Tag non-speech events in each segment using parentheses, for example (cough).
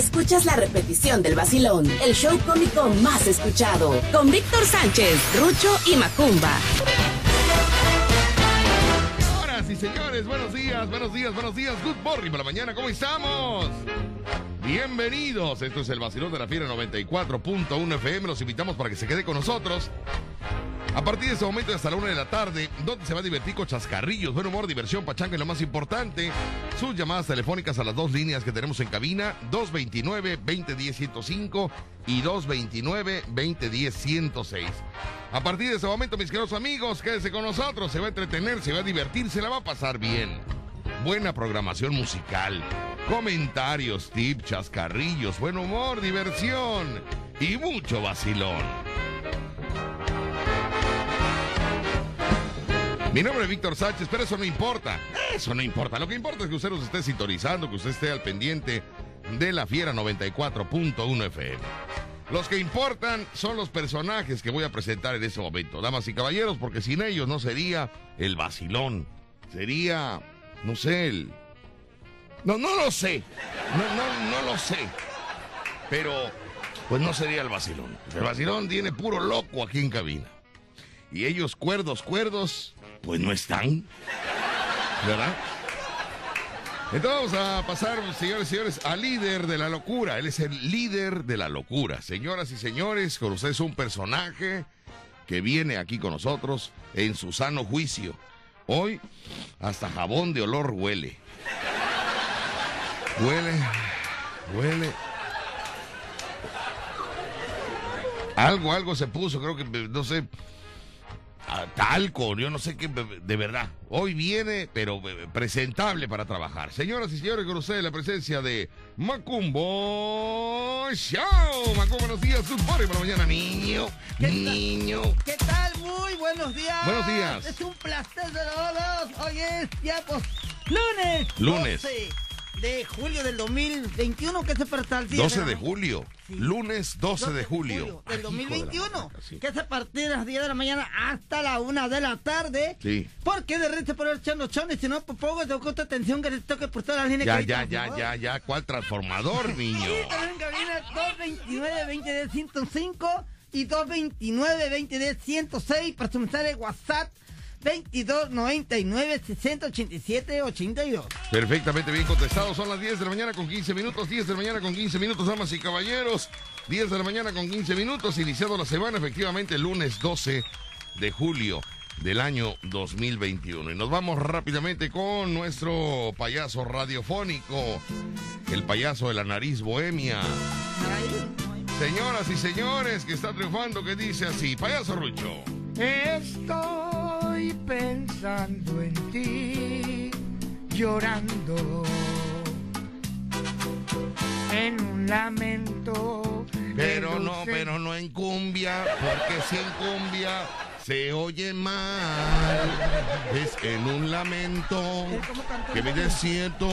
Escuchas la repetición del vacilón, el show cómico más escuchado, con Víctor Sánchez, Rucho y Macumba. Señoras y señores, buenos días, buenos días, buenos días. Good morning para la mañana, ¿cómo estamos? Bienvenidos, esto es el vacilón de la fiera 94.1 FM. Los invitamos para que se quede con nosotros. A partir de este momento hasta la una de la tarde, donde se va a divertir con chascarrillos, buen humor, diversión, pachanga y lo más importante, sus llamadas telefónicas a las dos líneas que tenemos en cabina, 229-2010-105 y 229-2010-106. A partir de ese momento, mis queridos amigos, quédese con nosotros, se va a entretener, se va a divertir, se la va a pasar bien. Buena programación musical, comentarios, tips, chascarrillos, buen humor, diversión y mucho vacilón. Mi nombre es Víctor Sánchez, pero eso no importa. Eso no importa. Lo que importa es que usted nos esté sintonizando, que usted esté al pendiente de la Fiera 94.1 FM. Los que importan son los personajes que voy a presentar en este momento, damas y caballeros, porque sin ellos no sería el vacilón. Sería, no sé, el... No, no lo sé. No, no, no lo sé. Pero, pues no sería el vacilón. El vacilón tiene puro loco aquí en cabina. Y ellos cuerdos, cuerdos, pues no están. ¿Verdad? Entonces vamos a pasar, señores y señores, al líder de la locura. Él es el líder de la locura. Señoras y señores, con ustedes un personaje que viene aquí con nosotros en su sano juicio. Hoy hasta jabón de olor huele. Huele, huele. Algo, algo se puso, creo que, no sé, talco, yo no sé qué, de verdad. Hoy viene, pero presentable para trabajar. Señoras y señores, con ustedes la presencia de Macumbo Show. Macumbo, buenos días, good morning para mañana, niño. Niño. ¿Qué tal? Muy buenos días. Buenos días. Es un placer de todos. Hoy es ya, pues, lunes. Lunes. 12 de julio del 2021, que se parta el día 12 de julio. Sí. Lunes 12, de julio. del Ay, hijo de la 2021, vaca, sí. que es a partir de las 10 de la mañana hasta la 1 de la tarde. Sí. Porque de repente por el chano y si no, pues pongo de otra atención que les toque por todas las líneas Ya, que ya, ya, ya, ya. ¿Cuál transformador, (laughs) niño? También en cabina 229 20 105 y 229 20 106 para su mensaje de WhatsApp 22 99 60 87 82. Perfectamente bien contestado. Son las 10 de la mañana con 15 minutos. 10 de la mañana con 15 minutos, damas y caballeros. 10 de la mañana con 15 minutos. Iniciado la semana, efectivamente, el lunes 12 de julio del año 2021. Y nos vamos rápidamente con nuestro payaso radiofónico, el payaso de la nariz bohemia. Señoras y señores, que está triunfando, que dice así, payaso Rucho. Estoy pensando en ti, llorando en un lamento. Pero no, pero no en cumbia, porque si en cumbia se oye mal. Es en un lamento que mi desierto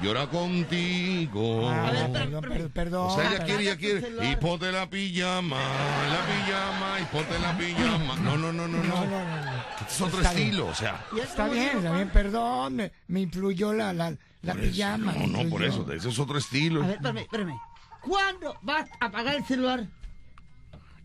llora contigo. Ah, A ver, perdón, per- perdón. O sea, ella perdón. quiere, ella quiere. Y ponte la pijama, la pijama, y ponte la pijama. No, no, no, no, No, no. no, no, no. Es otro Está bien. estilo, o sea. Está bien, está bien, perdón. Me, me influyó la, la, la eso. pijama. No, no, por eso. Ese es otro estilo. A ver, espérame, espérame. ¿Cuándo vas a apagar el celular?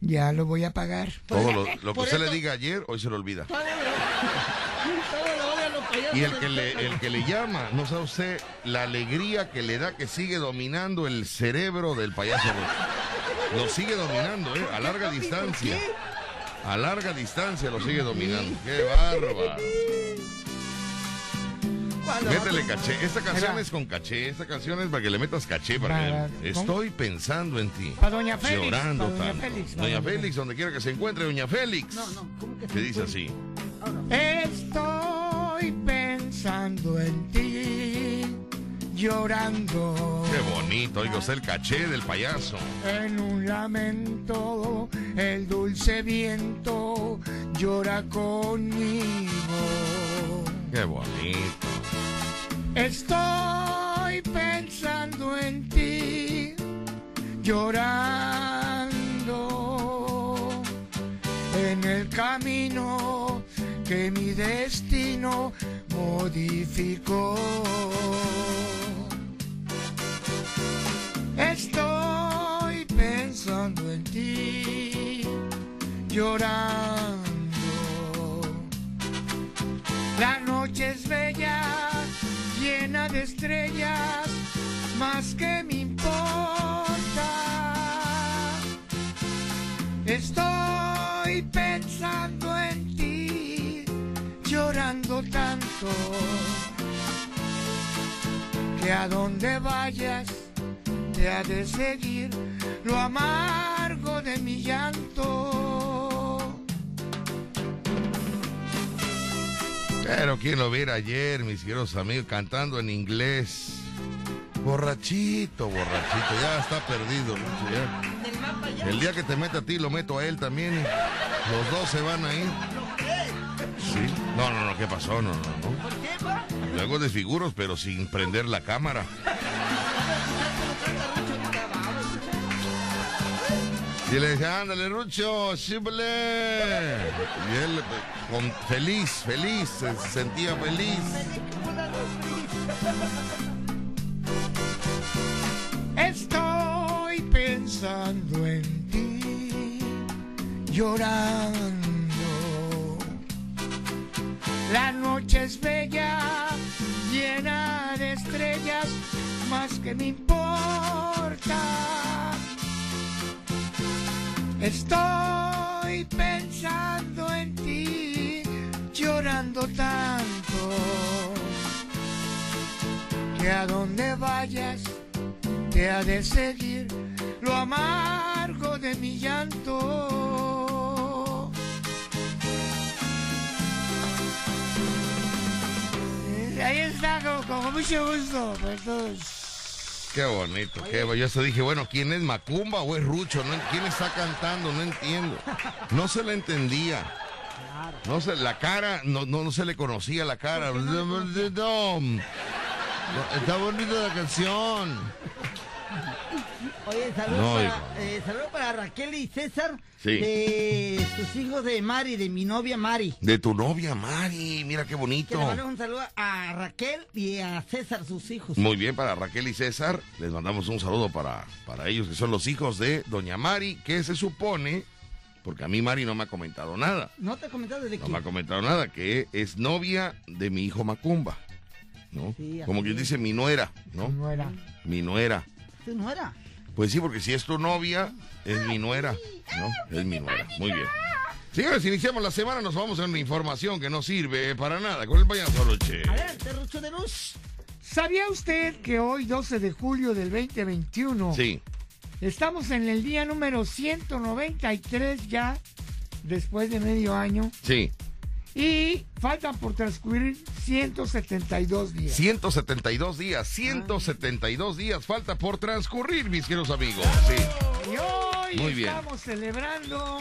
Ya lo voy a pagar. Todo lo, lo que usted le diga ayer, hoy se lo olvida. Todo lo, (laughs) todo Y el que, le, el que le llama, no sabe usted la alegría que le da que sigue dominando el cerebro del payaso. Lo sigue dominando, ¿eh? A larga distancia. A larga distancia lo sigue dominando. ¡Qué bárbaro! Cuando Métele caché. Esta canción es con caché. Esta canción es para que le metas caché. Para Para- que estoy pensando en ti. Pa' doña Félix, Llorando doña tanto. Félix, Doña Félix, donde quiera que se encuentre, Doña Félix. No, no, ¿cómo que Que se dice así. No. Estoy pensando en ti, llorando. Qué bonito. Oiga usted el caché del payaso. En un lamento, el dulce viento llora conmigo. Qué bonito. Estoy pensando en ti, llorando en el camino que mi destino modificó. Estoy pensando en ti, llorando la noche es bella, llena de estrellas, más que me importa. Estoy pensando en ti, llorando tanto, que a donde vayas te ha de seguir lo amargo de mi llanto. Pero quién lo viera ayer, mis queridos amigos, cantando en inglés. Borrachito, borrachito, ya está perdido. El día que te mete a ti, lo meto a él también. Los dos se van ahí. Sí. No, no, no, ¿qué pasó? No, no, no. Luego desfiguros, pero sin prender la cámara. Y le decía, ándale, Rucho, símbole. Y él, con, feliz, feliz, se sentía feliz. Estoy pensando en ti, llorando. La noche es bella, llena de estrellas, más que me importa. Estoy pensando en ti, llorando tanto, que a donde vayas te ha de seguir lo amargo de mi llanto. Eh, Ahí está, con, con mucho gusto, para todos. Qué bonito, qué bo- Yo hasta dije, bueno, ¿quién es Macumba o es Rucho? No, ¿Quién está cantando? No entiendo. No se la entendía. No se, la cara, no, no, no se le conocía la cara. No, está bonita la canción. Oye, saludos No, para, eh, saludo para Raquel y César. Sí. De sus hijos de Mari, de mi novia Mari. De tu novia, Mari. Mira qué Que bonito. le mandamos un saludo a Raquel y a César, sus hijos. Muy bien, para Raquel y César, les mandamos un saludo para, para ellos, que son los hijos de Doña Mari, que se supone, porque a mí Mari no me ha comentado nada, ¿No te he comentado de no qué? me ha comentado nada, que es novia de mi hijo Macumba, ¿no? Sí, Como quien dice mi nuera, ¿no? No era. Mi nuera. ¿Tú no era? Pues sí, porque si es tu novia, es mi nuera, ¿no? Es mi nuera. Muy bien. Señores, iniciamos la semana, nos vamos a una información que no sirve para nada con el payaso Roche. Adelante, Rucho de Luz. ¿Sabía usted que hoy, 12 de julio del 2021, Sí, estamos en el día número 193 ya, después de medio año, sí. Y faltan por transcurrir 172 días? 172 días, 172 días falta por transcurrir, mis queridos amigos. Sí. Y hoy Muy bien. estamos celebrando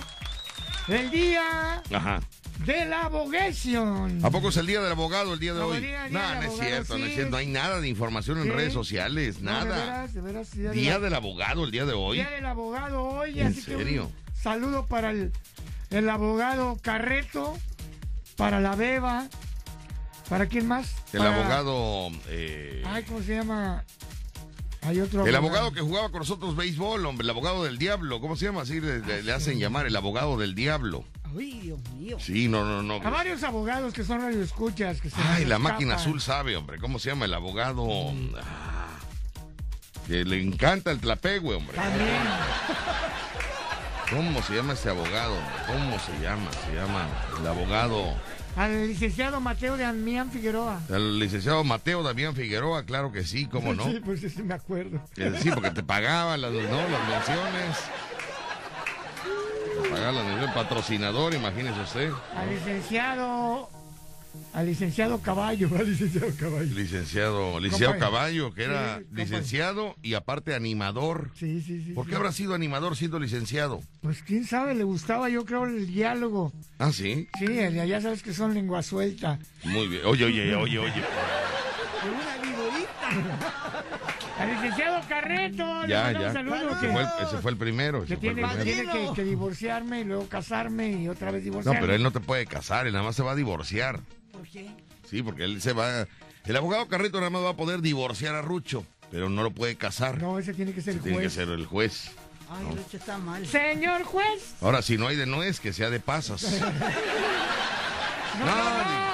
el día Ajá. de la abogación. ¿A poco es el día del abogado el día de No, hoy? día- día No, no es cierto, no es cierto. No hay nada de información en Sí. redes sociales, No, de nada. veras, de veras, día, de Día del abogado el día de hoy. Día del abogado hoy. ¿En así que un serio? saludo para el, el abogado Carreto, para la Beba, ¿para quién más? El Para- abogado. eh, Ay, ¿cómo se llama? Hay otro el abogado que jugaba con nosotros béisbol, hombre, el abogado del diablo. ¿Cómo se llama? Así le, hacen llamar el abogado del diablo. Ay, Dios mío. Sí, no, no, no. A varios abogados que son radioescuchas. Que se Ay, la escapan. máquina azul sabe, hombre. ¿Cómo se llama el abogado? Ah, que le encanta el tlapegue, hombre. También. (laughs) ¿Cómo se llama ese abogado? ¿Cómo se llama? Se llama el abogado, Al licenciado Mateo de Admián Figueroa. el licenciado Mateo Damián Figueroa, claro que sí, ¿cómo no? Sí, pues sí me acuerdo. Sí, porque te pagaban las, ¿no? las menciones. Te pagaban las menciones, patrocinador, imagínese usted. Al licenciado. Al licenciado Caballo. (laughs) Al licenciado Caballo. Licenciado, licenciado Caballo, que era Sí, licenciado y aparte animador. Sí, sí, sí. ¿Por qué sí. habrá sido animador siendo licenciado? Pues quién sabe, le gustaba yo creo el diálogo. Ah, sí. Sí, ya sabes que son lengua suelta. Muy bien. Oye, oye, oye, oye. (laughs) Una viborita. (laughs) Al licenciado Carreto, le Ya, mandamos ya. saludos Ese fue el, ese fue el primero. que el tiene, primero. tiene que, divorciarme y luego casarme y otra vez No, divorciarme. pero él no te puede casar, él nada más se va a divorciar. ¿Por qué? Sí, porque él se va. El abogado Carreto nada más va a poder divorciar a Rucho, pero no lo puede casar. No, ese tiene que ser el Tiene que juez. ser el juez. Ay, Lucho está mal. Señor juez. Ahora, si no hay de nuez, que sea de pasas. (laughs) No, No, no,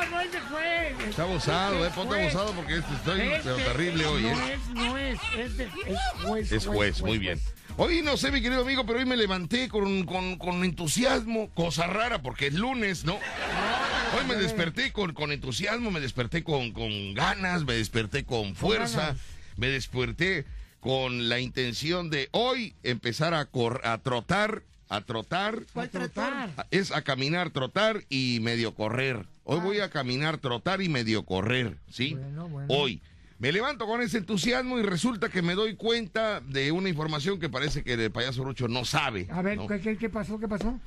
no, no es de juez. Está abusado, eh. Ponte Juez. abusado porque estoy Este pero terrible hoy, no eh. es, no es, es, de, es juez. Es juez, muy bien. Hoy no sé, mi querido amigo, pero hoy me levanté con, con, con entusiasmo, cosa rara, porque es lunes, ¿no? Hoy me desperté con, con entusiasmo, me desperté con, con ganas, me desperté con fuerza, me desperté con la intención de hoy empezar a, cor- a trotar, a trotar, ¿Cuál Trotar. es a caminar, trotar y medio correr. Hoy Ah. voy a caminar, trotar y medio correr, ¿sí? Bueno, bueno. Hoy. Me levanto con ese entusiasmo y resulta que me doy cuenta de una información que parece que el payaso Rucho no sabe. A ver, ¿no? ¿qué, qué, qué pasó? ¿Qué pasó?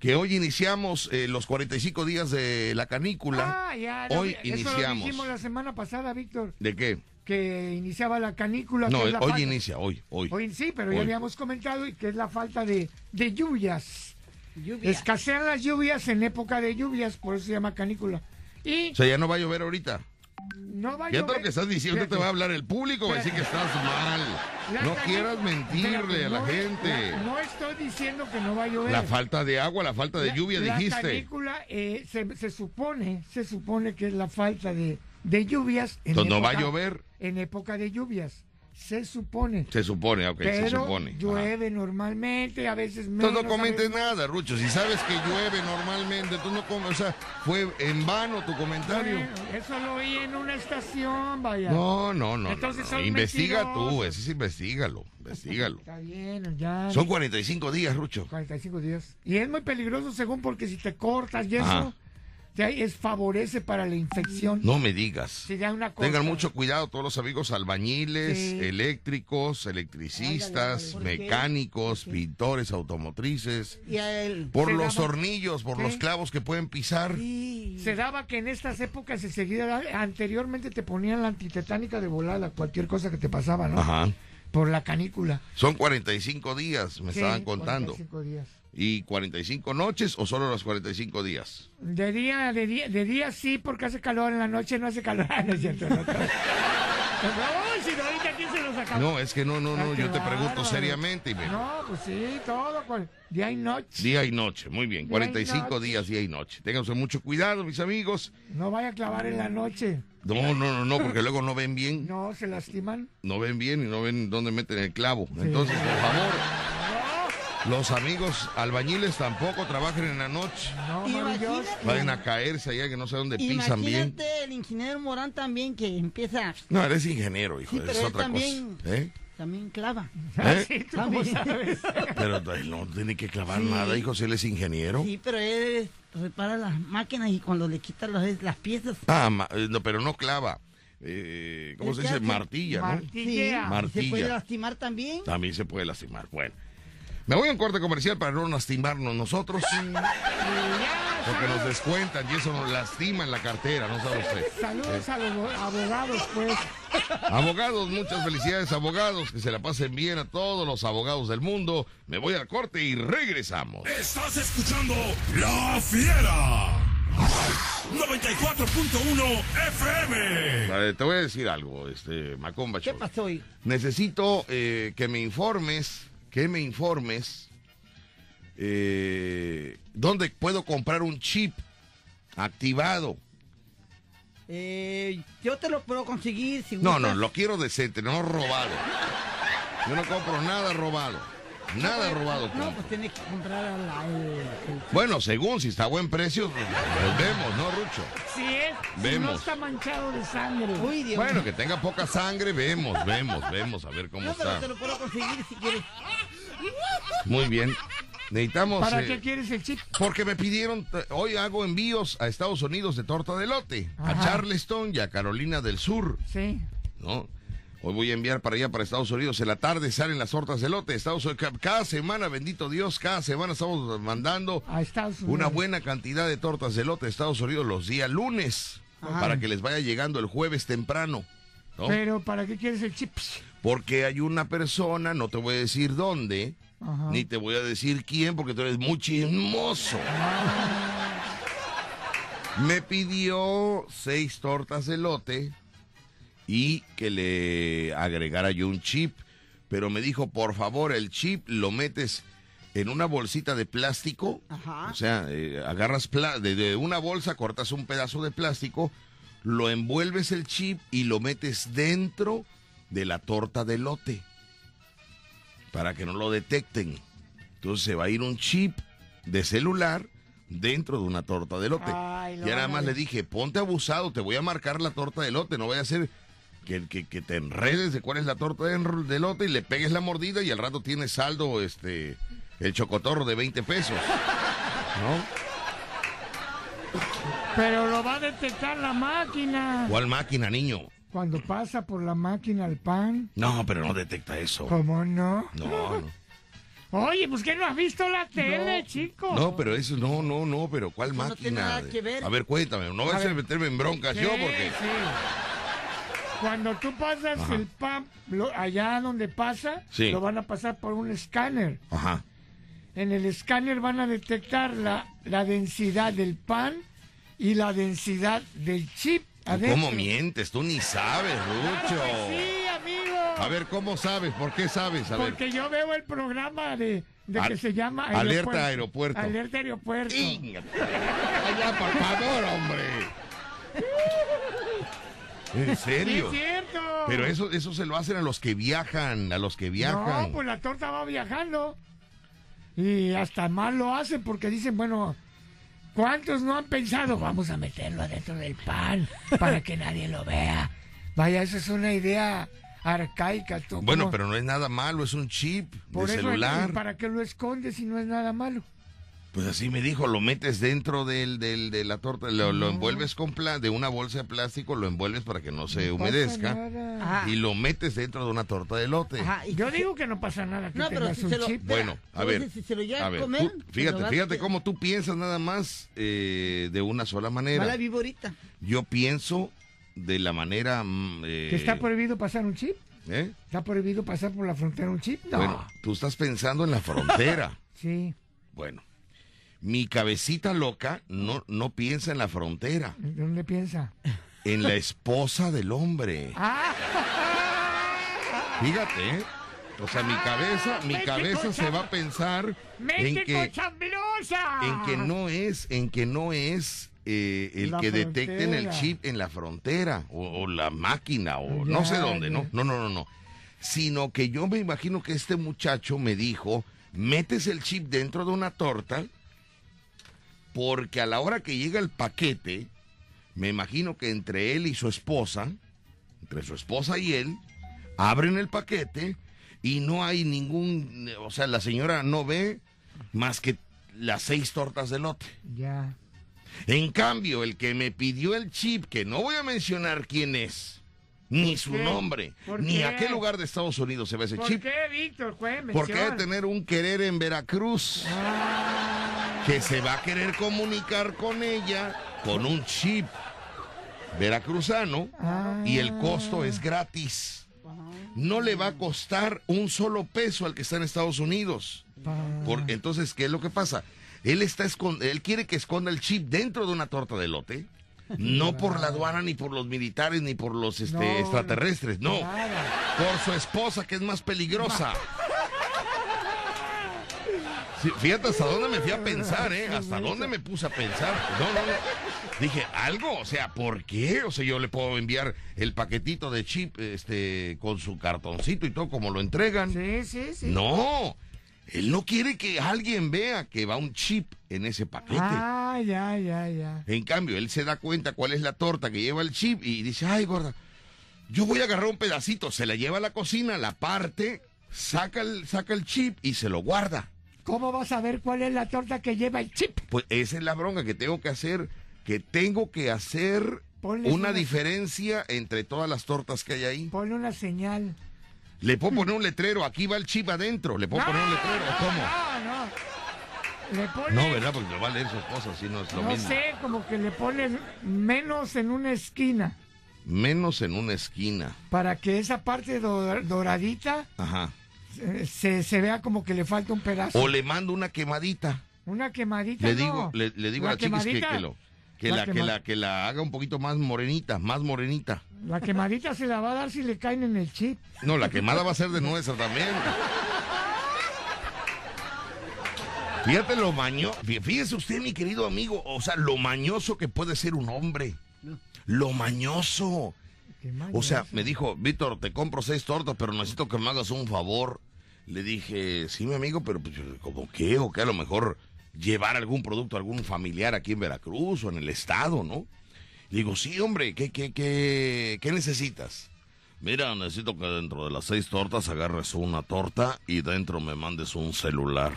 Que hoy iniciamos eh, los 45 días de la canícula. Ah, ya. hoy eso lo iniciamos. dijimos la semana pasada, Víctor, ¿De qué? que iniciaba la canícula. No, que es la hoy falta- inicia, hoy, hoy. Hoy sí, pero ya habíamos comentado y que es la falta de, de lluvias. Lluvia. Escasean las lluvias en época de lluvias, por eso se llama canícula. Y O sea, ya no va a llover ahorita. No va a Ya todo lo que estás diciendo te va a hablar el público, va a decir que estás mal. La No quieras mentirle a la no, gente. la- no estoy diciendo que no va a llover. La falta de agua, la falta de La- lluvia, la dijiste. canícula eh, se, se supone, se supone que es la falta de, de lluvias. En Entonces no va a época- llover. En época de lluvias, se supone. Se supone, ok, pero se supone. Ajá. llueve normalmente, a veces menos. Entonces no comentes veces- nada, Rucho. Si sabes que llueve normalmente, tú no comes. O sea, fue en vano tu comentario. Bueno, eso lo oí en una estación, vaya. No, no, no. Entonces no, no. Investiga tú, mentirosos. ese sí, investigalo. Investigalo. Está bien, ya. Son 45 días, Rucho. 45 días. Y es muy peligroso según porque si te cortas y eso, Ajá. Es favorece para la infección. No me digas. Una. Tengan mucho cuidado todos los amigos albañiles, Sí. eléctricos, electricistas, mecánicos, pintores automotrices. Y a él. Por Se los daba- hornillos, por ¿Qué? los clavos que pueden pisar. Sí. Se daba que en estas épocas enseguida, anteriormente te ponían la antitetánica de volada, cualquier cosa que te pasaba, ¿no? Ajá. Por la canícula. Son 45 días, me Sí, estaban contando. 45 días. ¿Y 45 noches o solo los 45 días? De día, de día, de día sí, porque hace calor, en la noche no hace calor. (laughs) Ah, no es cierto, no. Si no, ahorita quién se los acaba. No, es que no, no, no, yo te pregunto seriamente. y me- No, pues sí, todo, día y noche. Día y noche, muy bien. Día y 45 noche. días, día y noche. Tengan usted mucho cuidado, mis amigos. No vaya a clavar en la noche. No, no, no, no, porque luego no ven bien. (laughs) No, se lastiman. No ven bien y no ven dónde meten el clavo. Entonces, por favor, los amigos albañiles tampoco trabajen en la noche. No. Vayan a caerse allá que no sé dónde pisan bien. Imagínate el ingeniero Morán también que empieza, No, eres ingeniero, hijo. Sí, es él otra también- cosa. ¿Eh? también clava. ¿Eh? Sí, ¿tú sabes? (laughs) Pero él no tiene que clavar Sí. nada, hijo, si él es ingeniero. Sí, pero él repara las máquinas y cuando le quita las, las piezas. Ah, ma- eh, no, pero no clava. Eh, ¿Cómo se dice? Martilla, ¿no? Martillea. Mar- y se puede Martilla. lastimar también. También se puede lastimar. Bueno. Me voy a un corte comercial para no lastimarnos nosotros. Porque nos descuentan y eso nos lastima en la cartera, ¿no sabe usted? Saludos a los abogados, pues. Abogados, muchas felicidades, abogados. Que se la pasen bien a todos los abogados del mundo. Me voy al corte y regresamos. Estás escuchando La Fiera. 94.1 FM. Ver, Te voy a decir algo, este, Macomba ¿Qué pasó hoy? Necesito eh, que me informes, que me informes, eh, dónde puedo comprar un chip activado. Eh, yo te lo puedo conseguir si No, gustas. no, lo quiero decente, no robado. Yo no compro nada robado. Nada robado. No, compro. pues tienes que comprar a la- Bueno, según si está a buen precio, pues, pues vemos, ¿no, Rucho? Si es, si Vemos. no está manchado de sangre. Uy, Dios Bueno, que tenga poca sangre, vemos, vemos, vemos, a ver cómo No, pero está. te lo puedo conseguir si quieres. Muy bien. Necesitamos... ¿Para eh, qué quieres el chip? Porque me pidieron, eh, hoy hago envíos a Estados Unidos de torta de lote, a. Charleston y a Carolina del Sur, Sí. ¿no? Hoy voy a enviar para allá, para Estados Unidos. En la tarde salen las tortas de lote. Estados Unidos, ca- cada semana, bendito Dios, cada semana estamos mandando A Estados Unidos. una buena cantidad de tortas de lote a Estados Unidos los días lunes, Ajá. para que les vaya llegando el jueves temprano, ¿no? Pero ¿para qué quieres el chip? Porque hay una persona, no te voy a decir dónde, Ajá. ni te voy a decir quién, porque tú eres muy chismoso. (laughs) Me pidió seis tortas de lote y que le agregara yo un chip pero me dijo, por favor, el chip lo metes en una bolsita de plástico. Ajá. O sea, eh, agarras de, de una bolsa, cortas un pedazo de plástico, lo envuelves el chip y lo metes dentro de la torta de lote para que no lo detecten. Entonces se va a ir un chip de celular dentro de una torta de lote. Ay, lo ya nada más le dije, ponte abusado, te voy a marcar la torta de lote, no vaya a ser que, que, que te enredes de cuál es la torta de, de lote y le pegues la mordida y al rato tienes saldo este el chocotorro de 20 pesos. ¿No? Pero lo va a detectar la máquina. ¿Cuál máquina, niño? Cuando pasa por la máquina el pan. No, pero no detecta eso. ¿Cómo no? No, no. Oye, pues que no has visto la tele, chico. No, pero eso, no, no, no, pero ¿cuál Eso no máquina? tiene nada que ver. A ver, cuéntame, no vas a, meterme en broncas yo porque... sí. Cuando tú pasas Ajá. el pan, lo- allá donde pasa, Sí. lo van a pasar por un escáner. Ajá. En el escáner van a detectar la, la densidad del pan y la densidad del chip ¿Cómo mientes? Tú ni sabes, Rucho. Sí, amigo. A ver, ¿cómo sabes? ¿Por qué sabes? A ver. Porque yo veo el programa de, de Al- que se llama Alerta Aeropuerto. Alerta Aeropuerto. Allá, por favor, hombre. ¿En Sí, serio? es cierto. Pero eso, eso se lo hacen a los que viajan, a los que viajan. No, pues la torta va viajando. Y hasta más lo hacen porque dicen, bueno, ¿cuántos no han pensado? Vamos a meterlo adentro del pan para que nadie lo vea. Vaya, esa es una idea arcaica. tú, Bueno, pero no es nada malo, es un chip Por de eso, celular. ¿y ¿para qué lo escondes si no es nada malo? Pues así me dijo, lo metes dentro del, del- de la torta, lo, lo envuelves con pla de una bolsa de plástico, lo envuelves para que no se humedezca nada. Ajá. y lo metes dentro de una torta de lote. Ajá, y Yo digo que no pasa nada que No, pero si se lo- chip. Bueno, a ver, si se lo a ver, comer, tú- lo fíjate, fíjate cómo tú piensas nada más eh, de una sola manera. La viborita. Yo pienso de la manera... mm, eh, ¿Que está prohibido pasar un chip? ¿eh? ¿Está prohibido pasar por la frontera un chip? No. Bueno, tú estás pensando en la frontera. (laughs) Sí. bueno, mi cabecita loca no, no piensa en la frontera, ¿Dónde piensa? en la esposa del hombre. ¡Ah! Fíjate, ¿eh? O sea, mi cabeza, mi cabeza se va a pensar en ¡Mente que, cochambrosa! en que no es, en que no es eh, el La que detecten el frontera. chip en la frontera o, o la máquina o no sé dónde, ¿no? No, no, no, no. Sino que yo me imagino que este muchacho me dijo, metes el chip dentro de una torta porque a la hora que llega el paquete, me imagino que entre él y su esposa, entre su esposa y él, abren el paquete y no hay ningún, o sea, la señora no ve más que las seis tortas de lote. Ya. En cambio, el que me pidió el chip, que no voy a mencionar quién es, ni su qué? nombre, ¿Por ni qué? a qué lugar de Estados Unidos se ve ese ¿Por chip, qué, Víctor? Debe menciona. tener un querer en Veracruz, Ah, que se va a querer comunicar con ella con un chip veracruzano ah. y el costo es gratis. No le va a costar un solo peso al que está en Estados Unidos. Pa- Por- entonces, ¿qué es lo que pasa? Él está él quiere que esconda el chip dentro de una torta de lote. No por la aduana, ni por los militares, ni por los este, No, extraterrestres, no. Nada. Por su esposa, que es más peligrosa. Sí, fíjate hasta dónde me fui a pensar, ¿eh? Hasta dónde me puse a pensar. No, no, no. Dije, algo, o sea, ¿por qué? O sea, yo le puedo enviar el paquetito de chip este, con su cartoncito y todo como lo entregan. Sí, sí, sí. No, él no quiere que alguien vea que va un chip en ese paquete. Ah, ya, ya, ya. En cambio, él se da cuenta cuál es la torta que lleva el chip y dice, ay, gorda, yo voy a agarrar un pedacito, se la lleva a la cocina, la parte, saca el, saca el chip y se lo guarda. ¿Cómo vas a ver cuál es la torta que lleva el chip? Pues esa es la bronca que tengo que hacer, que tengo que hacer una una- diferencia entre todas las tortas que hay ahí. Ponle una señal. Le puedo poner un letrero, aquí va el chip adentro, le puedo poner un letrero, ¿o ¿cómo? No, no. Le pones, No, ¿verdad? Porque lo va a leer su esposa, si no es lo no mismo. sé, como que le pones menos en una esquina Menos en una esquina. para que esa parte do- doradita Ajá. se, se vea como que le falta un pedazo. O le mando una quemadita. Una quemadita. Le no. digo, le, le digo a La chiquis que, que lo. Que La la, que la, que la haga un poquito más morenita, más morenita. La quemadita se la va a dar si le caen en el chip. No, la quemada va a ser de nuestra también. Fíjate lo mañoso. Fíjese usted, mi querido amigo, o sea, lo mañoso que puede ser un hombre. Lo mañoso. O sea, me dijo, Víctor, te compro seis tortas, pero necesito que me hagas un favor. Le dije, sí, mi amigo, pero pues, ¿cómo qué? O que a lo mejor llevar algún producto a algún familiar aquí en Veracruz o en el estado, ¿no? Le digo, sí, hombre, ¿qué, qué, qué, qué necesitas? Mira, necesito que dentro de las seis tortas agarres una torta y dentro me mandes un celular.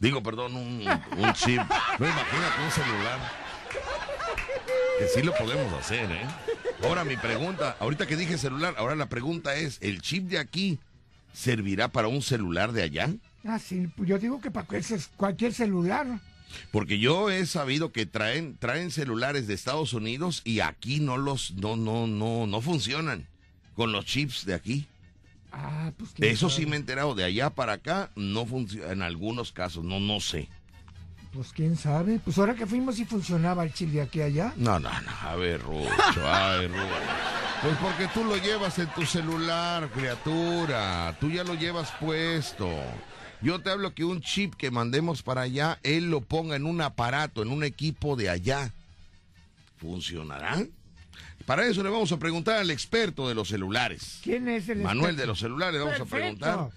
Digo, perdón, un, un chip. (laughs) No imagínate un celular. Que sí lo podemos hacer, ¿eh? Ahora mi pregunta, ahorita que dije celular, ahora la pregunta es, ¿el chip de aquí servirá para un celular de allá? Ah, sí, yo digo que para cualquier, cualquier celular. Porque yo he sabido que traen, traen celulares de Estados Unidos y aquí no los, no, no, no, no funcionan con los chips de aquí. Ah, pues De quién eso sabe. sí me he enterado, de allá para acá no funciona, en algunos casos, no, no sé. Pues quién sabe. Pues ahora que fuimos sí funcionaba el chip de aquí a allá. No, no, no, a ver, Rucho, ay, Rucho. Pues porque tú lo llevas en tu celular, criatura, tú ya lo llevas puesto. Yo te hablo que un chip que mandemos para allá, él lo ponga en un aparato, en un equipo de allá. ¿Funcionará? Para eso le vamos a preguntar al experto de los celulares. ¿Quién es el Manuel experto? de los celulares, vamos a preguntar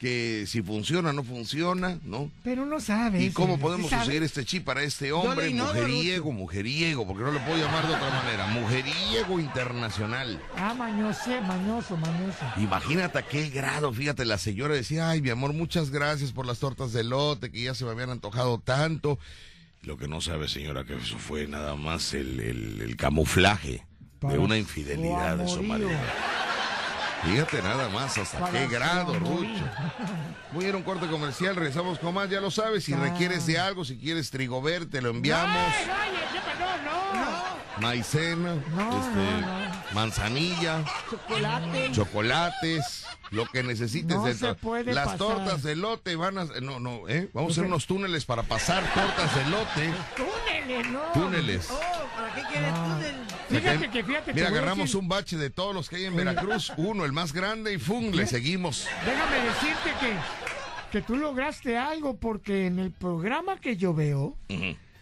que si funciona o no funciona, ¿no? Pero no sabe. ¿Y cómo ¿sí podemos conseguir este chip para este hombre mujeriego, mujeriego, porque no le puedo llamar de otra manera, mujeriego internacional? Ah, mañoso, mañoso, mañoso. Imagínate a qué grado, fíjate, la señora decía, ay, mi amor, muchas gracias por las tortas de lote, que ya se me habían antojado tanto. Lo que no sabe, señora, que eso fue nada más el, el- el camuflaje Para de una infidelidad de su marido. Fíjate nada más hasta Para qué grado. Rucho. (laughs) Voy a ir a un corte comercial, regresamos con más, ya lo sabes, si Ah. requieres de algo, si quieres trigover, te lo enviamos. No, no, no. Maicena, este, manzanilla, Chocolate. chocolates, lo que necesites. No de se to- puede Las pasar. tortas de lote van a... No, no, ¿eh? Vamos a hacer unos túneles para pasar tortas de lote. Túneles, no. Túneles. Oh, ¿para qué quieres Ah. Fíjate que, fíjate Mira, agarramos decir- un bache de todos los que hay en Veracruz, uno, el más grande, y ¡fum! Le seguimos. Déjame decirte que, que tú lograste algo porque en el programa que yo veo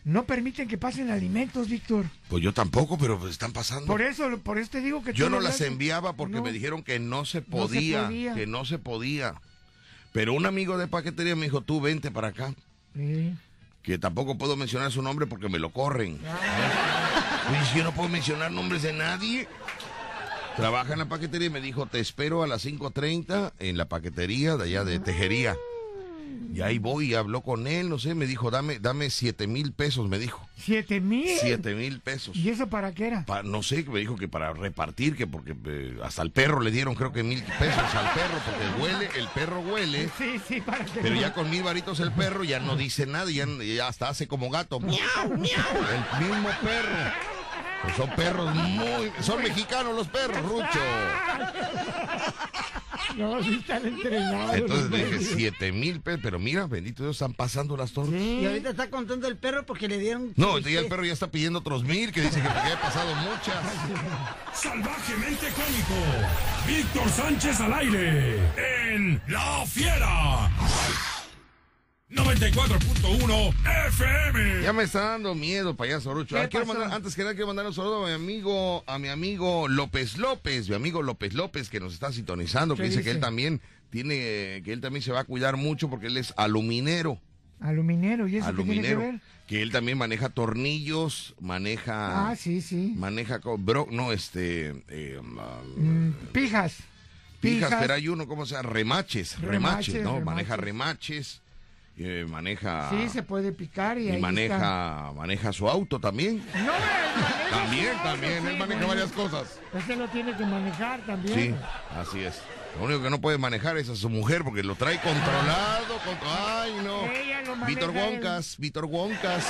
no permiten que pasen alimentos, Víctor. Pues yo tampoco, pero están pasando. Por eso, por eso te digo que tú Yo no las enviaba porque No. me dijeron que no se No se podía, podía. que no se podía. Pero un amigo de paquetería me dijo, tú vente para acá. Sí. que tampoco puedo mencionar su nombre porque me lo corren. Ah. Oye, si yo no puedo mencionar nombres de nadie. Trabaja en la paquetería y me dijo, te espero a las 5.30 en la paquetería de allá de Tejería. Y ahí voy y habló con él, no sé, me dijo, dame, dame 7 mil pesos, me dijo. ¿Siete mil? 7 mil pesos. ¿Y eso para qué era? Pa- no sé, me dijo que para repartir, que porque eh, hasta al perro le dieron creo que mil pesos al perro, porque huele, el perro huele. Sí, sí, para que Pero no- ya con mil varitos el perro ya no dice nada, ya, ya hasta hace como gato. Miau, miau. El mismo perro. Pues son perros muy... Son mexicanos los perros, Rucho. No, sí están entrenados. Entonces dije, siete mil pesos. Pero mira, bendito Dios, están pasando las tortas. Sí. Y ahorita está contando el perro porque le dieron. No, ya el perro ya está pidiendo otros mil, que dice que porque ha pasado muchas. Salvajemente cómico. Víctor Sánchez al aire. En La Fiera. 94.1 FM. Ya me está dando miedo, payaso Rucho. ¿Qué Ah, quiero pasó? mandar, antes que nada, quiero mandar un saludo a mi amigo, a mi amigo López López, mi amigo López López, que nos está sintonizando, que ¿Qué dice, que él también tiene, que él también se va a cuidar mucho porque él es aluminero. Aluminero, ¿y eso qué tiene que aluminero. ver? Que él también maneja tornillos, maneja. Ah, sí, sí. Maneja, bro, no, este. eh, ah, Mm, pijas. pijas, pero hay uno, ¿cómo se llama? Remaches, remaches, Remaches, ¿no? Maneja remaches, eh, maneja. Sí, se puede picar y, y ahí maneja, maneja su auto también. No, él maneja También, su también, él maneja bueno. varias cosas. Ese lo tiene que manejar también. Sí, así es. Lo único que no puede manejar es a su mujer porque lo trae controlado. contro- Ay, no. Víctor. Woncas, Víctor Woncas.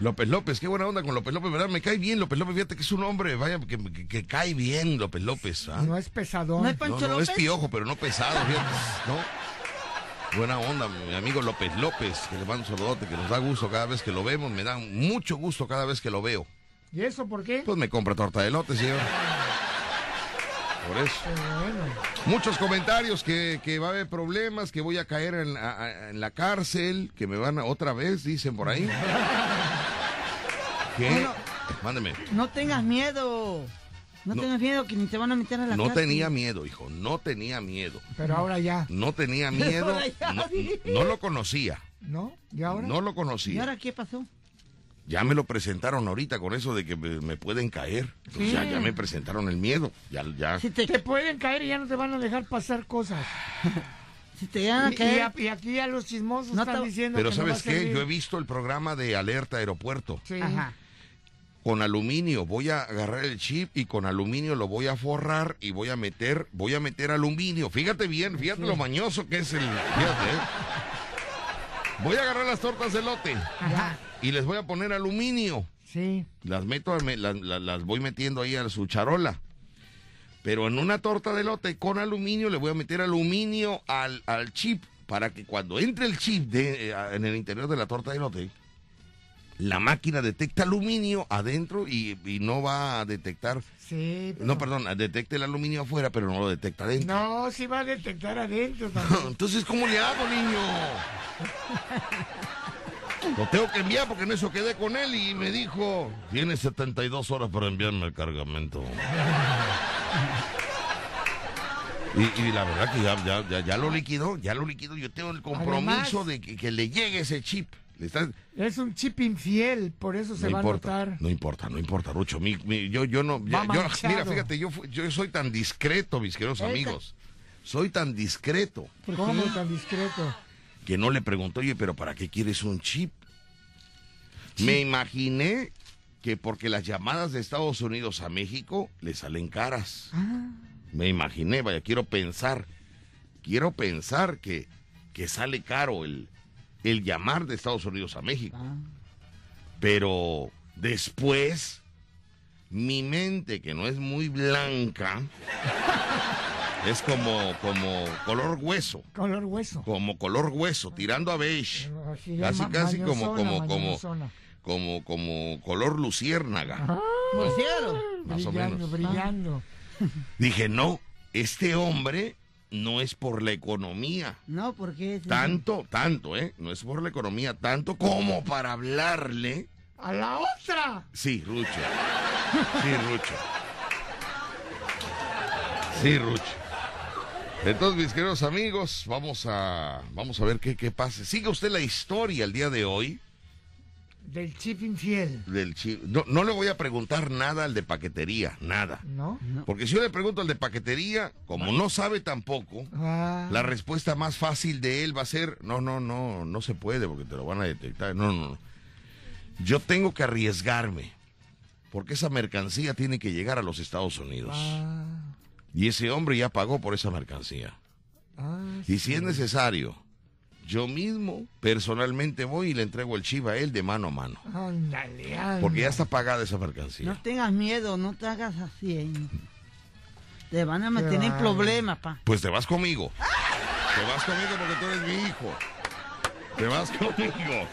López López, qué buena onda con López López, ¿verdad? Me cae bien López López, fíjate que es un hombre, vaya, que, que- que cae bien López López. ¿ah? No es pesadón. ¿No es No, Pancho no, es López? piojo, pero no pesado, fíjate. No. Buena onda, mi amigo López López, que le mando un saludote, que nos da gusto cada vez que lo vemos, me da mucho gusto cada vez que lo veo. ¿Y eso por qué? Pues me compra torta de lote, señor. Por eso. Bueno. Muchos comentarios que, que va a haber problemas, que voy a caer en la cárcel, que me van a otra vez, dicen por ahí. (laughs) ¿Qué? Bueno. Mándeme. No tengas miedo. No, No. tengas miedo que ni te van a meter a la No tenía miedo, hijo, no tenía miedo. Pero ahora ya, No tenía (laughs) miedo, Ahora ya, no, (laughs) sí. no lo conocía, ¿no? ¿Y ahora? no lo ¿Y conocía. ahora qué pasó? Ya me lo presentaron ahorita con eso de que me, me pueden caer. Pues ya, ya me presentaron el miedo. Ya, ya. Si te, Te pueden caer y ya no te van a dejar pasar cosas. (laughs) si te llegan a Y, y caer, a- y aquí a los chismosos No están te- diciendo Pero que no va ¿sabes a qué? Yo he visto el programa de Alerta Aeropuerto. Sí. Ajá. Con aluminio voy a agarrar el chip y con aluminio lo voy a forrar y voy a meter, voy a meter aluminio. Fíjate bien, fíjate lo mañoso que es el. Fíjate. ¿eh? Voy a agarrar las tortas de lote Ajá. y les voy a poner aluminio. Sí. Las meto, me- las, las- voy metiendo ahí a su charola. Pero en una torta de lote con aluminio le voy a meter aluminio al, al chip para que cuando entre el chip de, eh, en el interior de la torta de lote, la máquina detecta aluminio adentro y, y no va a detectar, Sí. pero- no, perdón, detecta el aluminio afuera, pero no lo detecta adentro. No, sí va a detectar adentro (laughs) también. Entonces, ¿cómo le hago, niño? Lo tengo que enviar porque en eso quedé con él y me dijo, tienes 72 horas para enviarme el cargamento. Y, y la verdad que ya, ya, ya, ya lo liquidó, ya lo liquidó. Yo tengo el compromiso Además- de que, que le llegue ese chip. Le Es un chip infiel, por eso se no va importa, a notar. no importa, no importa, Rucho. Mi- mi- yo, yo no, ya- yo- mira, fíjate, yo, yo soy tan discreto, mis queridos Esta- amigos. Soy tan discreto ¿Cómo tan discreto? que no le preguntó, oye, pero ¿para qué quieres un chip? Me imaginé que porque las llamadas de Estados Unidos a México le salen caras. Me imaginé, vaya, quiero pensar, quiero pensar que, que sale caro el, el llamar de Estados Unidos a México. Ah. Pero después, mi mente, que no es muy blanca, (laughs) es como, como color hueso, Color hueso. como color hueso, tirando a beige. Casi, casi como, como, como, como, como color luciérnaga, Ah, o brillando, menos. brillando. Dije, no, este hombre no es por la economía. No, porque... Tanto, tanto, ¿eh? No es por la economía, tanto como para hablarle. ¡A la otra! Sí, Rucho. Sí, Rucho. Sí, Rucho. Entonces, mis queridos amigos, vamos a, vamos a ver qué, qué pasa. Siga usted la historia el día de hoy Del chip infiel, del chi- No, no le voy a preguntar nada al de paquetería, nada. ¿no? Porque si yo le pregunto al de paquetería, como no sabe tampoco, Ah, la respuesta más fácil de él va a ser, no, no, no, no se puede porque te lo van a detectar. No, no, no. Yo tengo que arriesgarme porque esa mercancía tiene que llegar a los Estados Unidos. ah, Y ese hombre ya pagó por esa mercancía. ah, Y si es necesario, yo mismo personalmente voy y le entrego el chiva a él de mano a mano. ándale, ándale. Porque ya está pagada esa mercancía. No tengas miedo, no te hagas así. ¿eh? (laughs) Te van a meter en problemas, pa. Pues te vas conmigo. Te vas conmigo porque tú eres mi hijo. Te vas conmigo.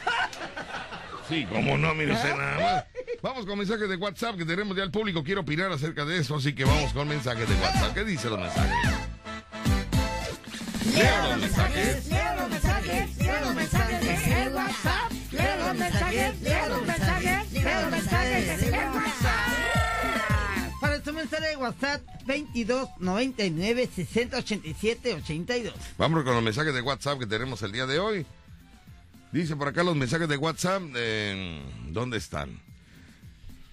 Sí, cómo no, mire usted nada más. Vamos con mensajes de WhatsApp que tenemos ya al público. Quiero opinar acerca de eso, así que vamos con mensajes de WhatsApp. ¿Qué dicen los mensajes? Leo los mensajes. Leo los mensajes, leo los mensajes de el WhatsApp. Leo los mensajes, leo los mensajes, leo los mensajes de el WhatsApp. Para tu mensaje de WhatsApp, 22 99 60 87 82. Vamos con los mensajes de WhatsApp que tenemos el día de hoy. Dice por acá los mensajes de WhatsApp. eh, ¿Dónde están?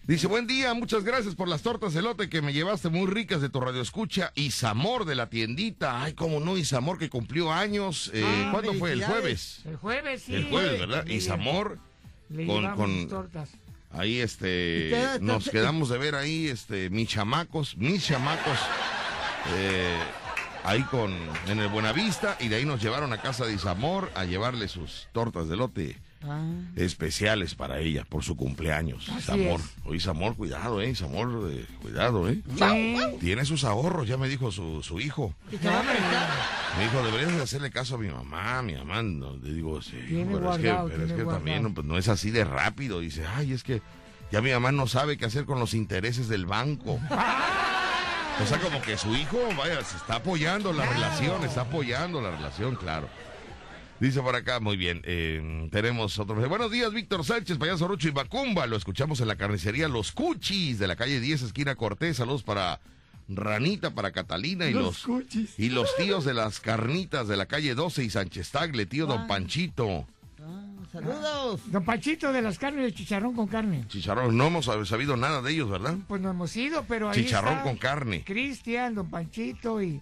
Dice, buen día, muchas gracias por las tortas de elote que me llevaste muy ricas de tu radio escucha. Isamor de la tiendita. Ay, cómo no, Isamor que cumplió años. Eh, Ah, ¿Cuándo fue? El jueves. El jueves, sí. El jueves, ¿verdad? Le- Isamor. Le con- con- tortas. Ahí, ¿Y este, nos quedamos de ver ahí, este, mis chamacos, mis chamacos, eh, ahí con, en el Buenavista, y de ahí nos llevaron a casa de Isamor a llevarle sus tortas de lote Ah. especiales para ella por su cumpleaños. Así Samor, es. oye Samor, cuidado, eh, Samor, eh, cuidado, eh. Sí. Tiene sus ahorros, ya me dijo su, su hijo. Y te va a prestar. Me dijo, deberías de hacerle caso a mi mamá, mi mamá. No, le digo, sí, Tiene pero es que, guardado, pero es tiene que también no, pues, no es así de rápido. Dice, ay, es que ya mi mamá no sabe qué hacer con los intereses del banco. (laughs) O sea, como que su hijo, vaya, se está apoyando la relación, está apoyando la relación, claro. Dice por acá, muy bien, eh, tenemos otro. Buenos días, Víctor Sánchez, Payaso Rucho y Bacumba. Lo escuchamos en la carnicería Los Cuchis de la calle 10, esquina Cortés. Saludos para Ranita, para Catalina y los, cuchis. y los tíos de las carnitas de la calle 12 y Sánchez Tagle, tío Don Panchito. Ah, saludos. Don Panchito de las carnes de chicharrón con carne. Chicharrón, no hemos sab- sabido nada de ellos, ¿verdad? Pues no hemos ido, pero ahí Chicharrón está con carne. Cristian, Don Panchito y,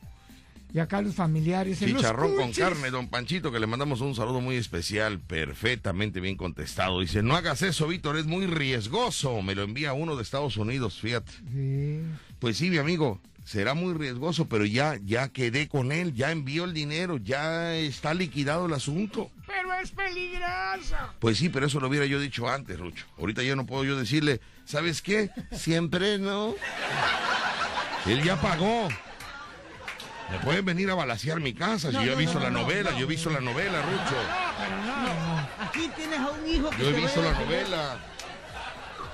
y acá los familiares. los Chicharrón con carne, don Panchito, que le mandamos un saludo muy especial, perfectamente bien contestado. Dice, no hagas eso, Víctor, es muy riesgoso. Me lo envía uno de Estados Unidos, fíjate. Sí. Pues sí, mi amigo, será muy riesgoso, pero ya, ya quedé con él, ya envió el dinero, ya está liquidado el asunto. Pero es peligroso. Pues sí, pero eso lo hubiera yo dicho antes, Rucho. Ahorita ya no puedo yo decirle, ¿sabes qué? Siempre no. Él ya pagó. Me pueden venir a balasear mi casa. Si yo he visto no, la no, novela, no, yo he visto la novela, Rucho. Pero no, no. Aquí tienes a un hijo que Yo he visto la novela.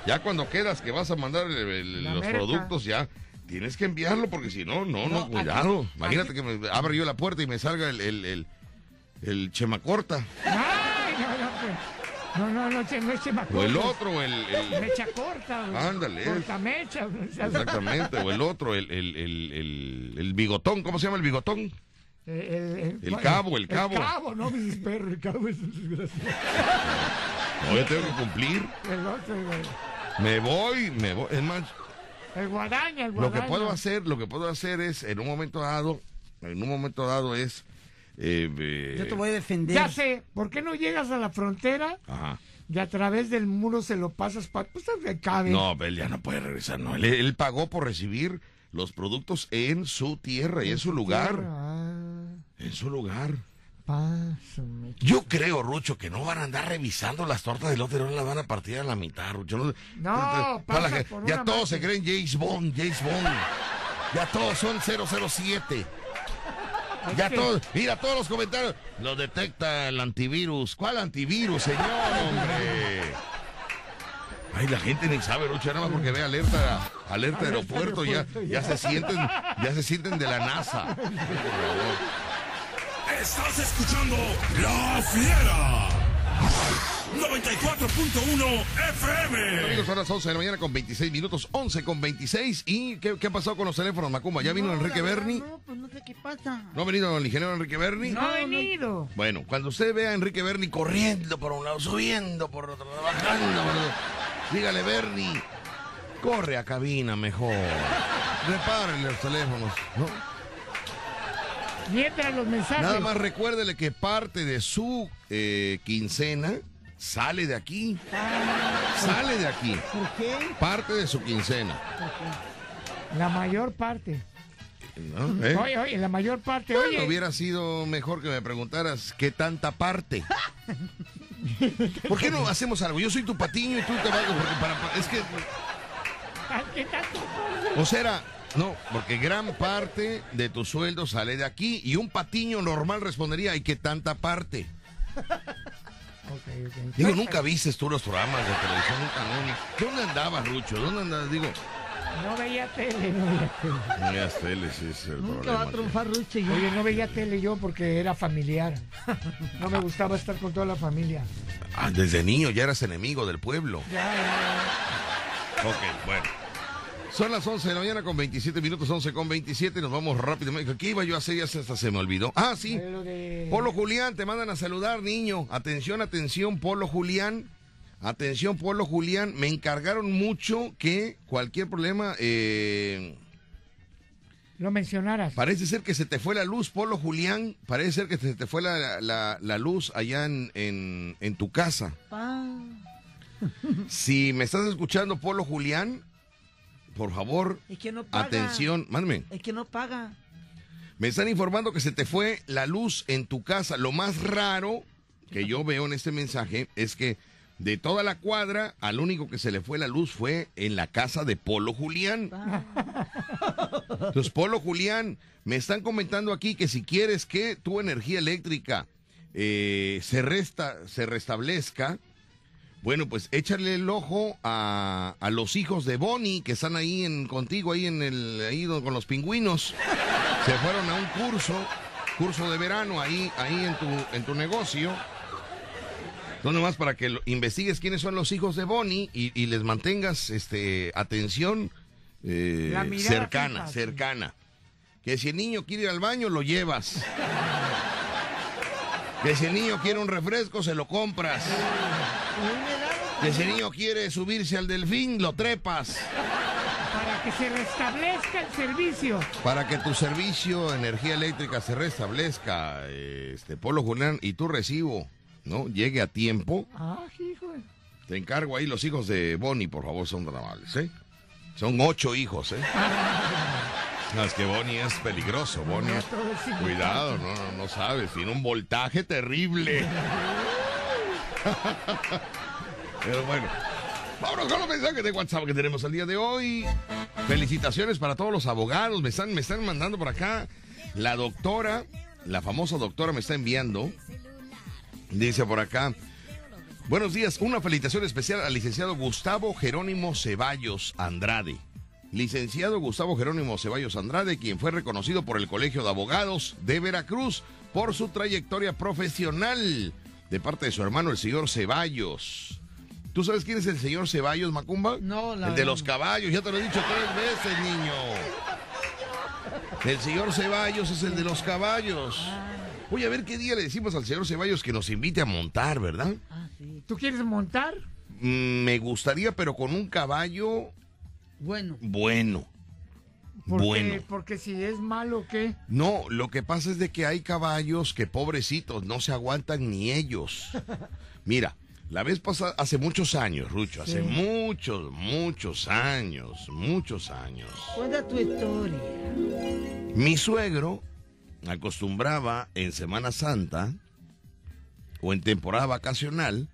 Ya cuando quedas que vas a mandar el- el- La los merca. productos, ya tienes que enviarlo porque si no, no, no, No, cuidado. aquí- Imagínate aquí- que me abra yo la puerta y me salga el, el, el, el chemacorta. No, no. No, no, es chemacorta. O el otro, el, el- Mecha corta. Ándale. Corta mecha. güey. (laughs) Exactamente, o el otro, el, el, el, el, el bigotón, ¿cómo se llama el bigotón? El, El cabo, el cabo. El cabo, no, mi perro, el cabo es un desgraciado. No, yo tengo que cumplir. El otro, güey. Me voy, me voy. Es más, El guadaña, el lo guadaña. que puedo hacer, lo que puedo hacer es, en un momento dado, en un momento dado es... eh, eh, Yo te voy a defender. Ya sé, ¿por qué no llegas a la frontera Ajá. y a través del muro se lo pasas para... Pues te cabe. No, él ya no puede regresar, no. Él, él pagó por recibir los productos en su tierra y en su lugar. Ah, En su lugar. pásame. Yo creo, Rucho, que no van a andar revisando las tortas de lote, no las van a partir a la mitad, Rucho. No, No, la por ya una todos se creen James Bond, James Bond. Ya todos son 007. Ya todos, mira todos los comentarios. Lo detecta el antivirus. ¿Cuál antivirus, señor, hombre? Ay, la gente ni sabe, Rucho, nada más porque ve alerta, alerta aeropuerto, ya, ya se sienten, ya se sienten de la NASA. Por favor. Estás escuchando La Fiera. 94.1 FM. Amigos, son las 11 de la mañana con 26 minutos, 11 con 26. ¿Y qué, qué ha pasado con los teléfonos, Macumba? ¿Ya vino No, Enrique Berni? No, pues no sé qué pasa. ¿No ha venido el ingeniero Enrique Berni? No ha venido. Bueno, cuando usted vea a Enrique Berni corriendo por un lado, subiendo por otro, bajando por dígale, Berni, corre a cabina mejor. Repárenle los teléfonos, ¿no? Mientras los mensajes. Nada más recuérdele que parte de su eh, quincena sale de aquí. Sale de aquí. ¿Por qué? Parte de su quincena. La mayor parte. ¿no? ¿Eh? Oye, oye, la mayor parte. Bueno, Oye, hubiera sido mejor que me preguntaras qué tanta parte. (laughs) ¿Por qué no hacemos algo? Yo soy tu patiño y tú te vas. Porque para, es que, o sea, no, porque gran parte de tu sueldo sale de aquí y un patiño normal respondería, ¿y qué tanta parte? Ok, ok. Digo, nunca viste tú los programas de televisión, nunca, no, ni- ¿Dónde andabas, Rucho? ¿Dónde andabas? Digo, No veía tele, no veía tele. no veas tele, sí, es el Nunca va a triunfar y yo. Oye, no veía tele yo porque era familiar. No me gustaba estar con toda la familia. Ah, desde niño ya eras enemigo del pueblo. Ya, ya. Ok, bueno. Son las 11 de la mañana con 27 minutos, 11 con 27. Nos vamos rápidamente. ¿Qué iba yo a hacer? Ya hasta se me olvidó. Ah, sí. Polo Julián, te mandan a saludar, niño. Atención, atención, Polo Julián. Atención, Polo Julián. Me encargaron mucho que cualquier problema. eh, Lo mencionaras. parece ser que se te fue la luz, Polo Julián. Parece ser que se te fue la, la- la luz allá en, en- en tu casa. Pa. Si me estás escuchando, Polo Julián, por favor, Es que no paga. atención. Mándame. Es que no paga. Me están informando que se te fue la luz en tu casa. Lo más raro, que yo veo en este mensaje es que de toda la cuadra, al único que se le fue la luz fue en la casa de Polo Julián. Entonces, Polo Julián, me están comentando aquí que si quieres que tu energía eléctrica eh, se, resta, se restablezca, bueno, pues échale el ojo a, a los hijos de Bonnie que están ahí en, contigo, ahí en el, ahí con los pingüinos. Se fueron a un curso, curso de verano ahí, ahí en tu, en tu negocio. No nomás para que lo- investigues quiénes son los hijos de Bonnie y, y les mantengas este atención eh, cercana, cercana. Que si el niño quiere ir al baño, lo llevas. (laughs) Que si el niño quiere un refresco, se lo compras. Que si el niño quiere subirse al delfín, lo trepas. Para que se restablezca el servicio. Para que tu servicio energía eléctrica se restablezca, este Polo Julián, y tu recibo, ¿no? Llegue a tiempo. Ah, hijo. Te encargo ahí los hijos de Bonnie, por favor, son amables, ¿eh? Son ocho hijos, ¿eh? No, es que Bonnie es peligroso, Bonnie. Cuidado, no, no, no sabes, tiene un voltaje terrible. (laughs) (laughs) Pero bueno, vámonos con los mensajes de WhatsApp que tenemos el día de hoy. Felicitaciones para todos los abogados, me están, me están mandando por acá. La doctora, la famosa doctora me está enviando, dice por acá, Buenos días, una felicitación especial al licenciado Gustavo Jerónimo Ceballos Andrade. Licenciado Gustavo Jerónimo Ceballos Andrade, quien fue reconocido por el Colegio de Abogados de Veracruz por su trayectoria profesional de parte de su hermano el señor Ceballos. ¿Tú sabes quién es el señor Ceballos, Macumba? No, la El de los caballos, ya te lo he dicho tres veces, niño. El señor Ceballos es el de los caballos. Voy a ver qué día le decimos al señor Ceballos que nos invite a montar, ¿verdad? Ah, sí. ¿Tú quieres montar? Mm, Me gustaría, pero con un caballo Bueno. bueno. Bueno. porque si es malo, ¿qué? No, lo que pasa es de que hay caballos que pobrecitos no se aguantan ni ellos. (laughs) Mira, la vez pasada, hace muchos años, Rucho, hace muchos, muchos años, muchos años. Cuenta tu historia. Mi suegro acostumbraba en Semana Santa o en temporada vacacional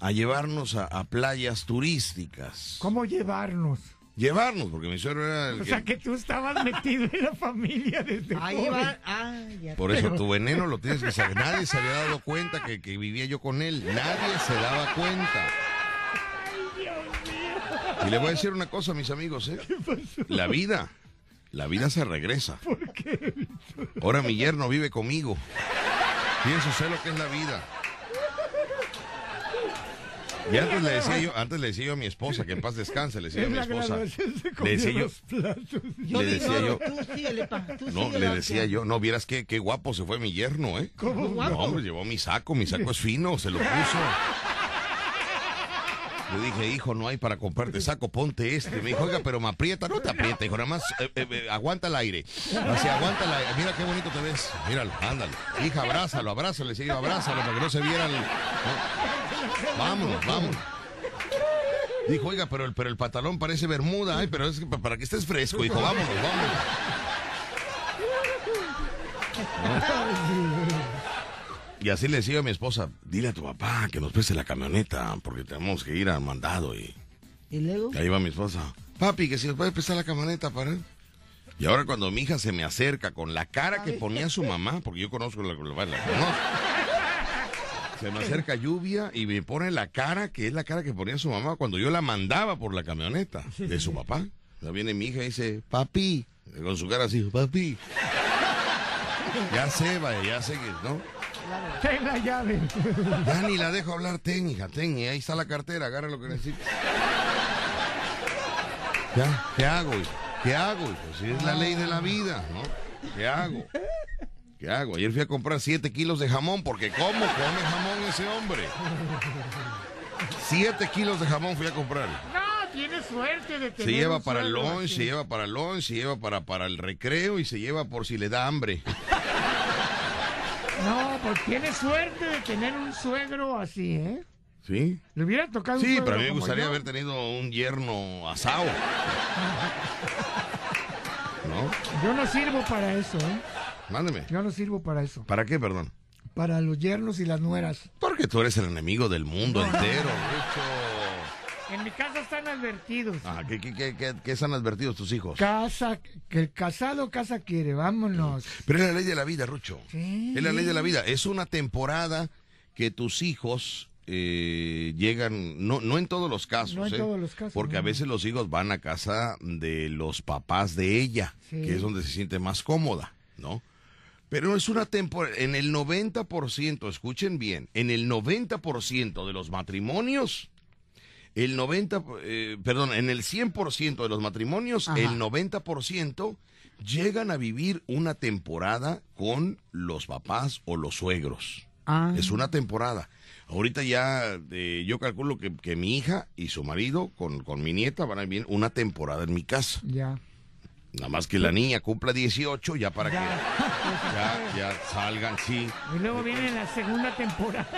a llevarnos a, a playas turísticas. ¿Cómo llevarnos? Llevarnos, porque mi suegro era el O que... sea, que tú estabas metido en la familia desde Ahí joven. va. Ah, ya. Por eso tu veneno lo tienes que saber. Nadie se había dado cuenta que, que vivía yo con él. Nadie se daba cuenta. Y le voy a decir una cosa, mis amigos, ¿eh? La vida, la vida se regresa. Ahora mi yerno vive conmigo. Pienso sé lo que es la vida. Y antes le decía yo, antes le decía yo a mi esposa, que en paz descanse, le decía a mi esposa. Le decía yo. Yo le decía yo- no, le decía yo, no, vieras qué, qué guapo se fue mi yerno, ¿eh? ¿Cómo No, hombre, llevó mi saco, mi saco es fino, se lo puso. Le dije, hijo, no hay para comprarte saco, ponte este. Me dijo, oiga, pero me aprieta, no te aprieta, hijo, nada más eh, eh, eh, aguanta el aire. Así, aguanta el aire. Mira qué bonito te ves. Míralo, ándale. Hija, abrázalo, abrázalo. Le decía yo, abrázalo para que no se viera el... ¿no? Vámonos, vámonos. Dijo, oiga, pero el, pero el pantalón parece bermuda. Ay, pero es que pa- para que estés fresco, hijo, vámonos, vámonos. Y así le decía a mi esposa, dile a tu papá que nos preste la camioneta, porque tenemos que ir al mandado. Y Y luego. ahí va mi esposa, papi, que si nos puede prestar la camioneta para él. Y ahora cuando mi hija se me acerca con la cara que ponía su mamá, porque yo conozco la, la, la conozco. Se me acerca lluvia y me pone la cara que es la cara que ponía su mamá cuando yo la mandaba por la camioneta de su papá. Ya viene mi hija y dice, papi, con su cara así, papi. Ya sé, vaya, ya sé que, ¿no? Ten la llave. Ya ni la dejo hablar, ten, hija, ten, y ahí está la cartera, agarra lo que necesites. Ya, ¿qué hago, hijo? ¿Qué hago, hijo? Si es la ley de la vida, ¿no? ¿Qué hago? ¿Qué hago? Ayer fui a comprar 7 kilos de jamón, porque ¿cómo come jamón ese hombre? 7 kilos de jamón fui a comprar. No, tienes suerte de tener Se lleva un para el lunch, se lleva para el lunch, se lleva para, para el recreo y se lleva por si le da hambre. No, pues tienes suerte de tener un suegro así, ¿eh? ¿Sí? Le hubiera tocado un Sí, pero a mí me gustaría yo. haber tenido un yerno asado. (laughs) ¿No? Yo no sirvo para eso, ¿eh? Mándeme. Yo no sirvo para eso. ¿Para qué, perdón? para los yernos y las nueras. Porque tú eres el enemigo del mundo entero, (laughs) Rucho. En mi casa están advertidos. Ah, ¿qué, qué, qué, qué- qué están advertidos tus hijos? Casa, que el casado casa quiere, vámonos. Pero es la ley de la vida, Rucho. Sí. Es la ley de la vida. Es una temporada que tus hijos eh, llegan, no, no en todos los casos, No en ¿eh? todos los casos, porque a no. veces los hijos van a casa de los papás de ella, Sí. que es donde se siente más cómoda, ¿no? Pero es una temporada, en el 90%, escuchen bien, en el 90% de los matrimonios, el 90, eh, perdón, en el 100% de los matrimonios, Ajá. el 90% llegan a vivir una temporada con los papás o los suegros. Ah. Es una temporada. Ahorita ya eh, yo calculo que, que mi hija y su marido con, con mi nieta van a vivir una temporada en mi casa. Ya. Nada más que la niña cumpla 18 ya para Ya. que ya, ya salgan, sí. Y luego viene la segunda temporada.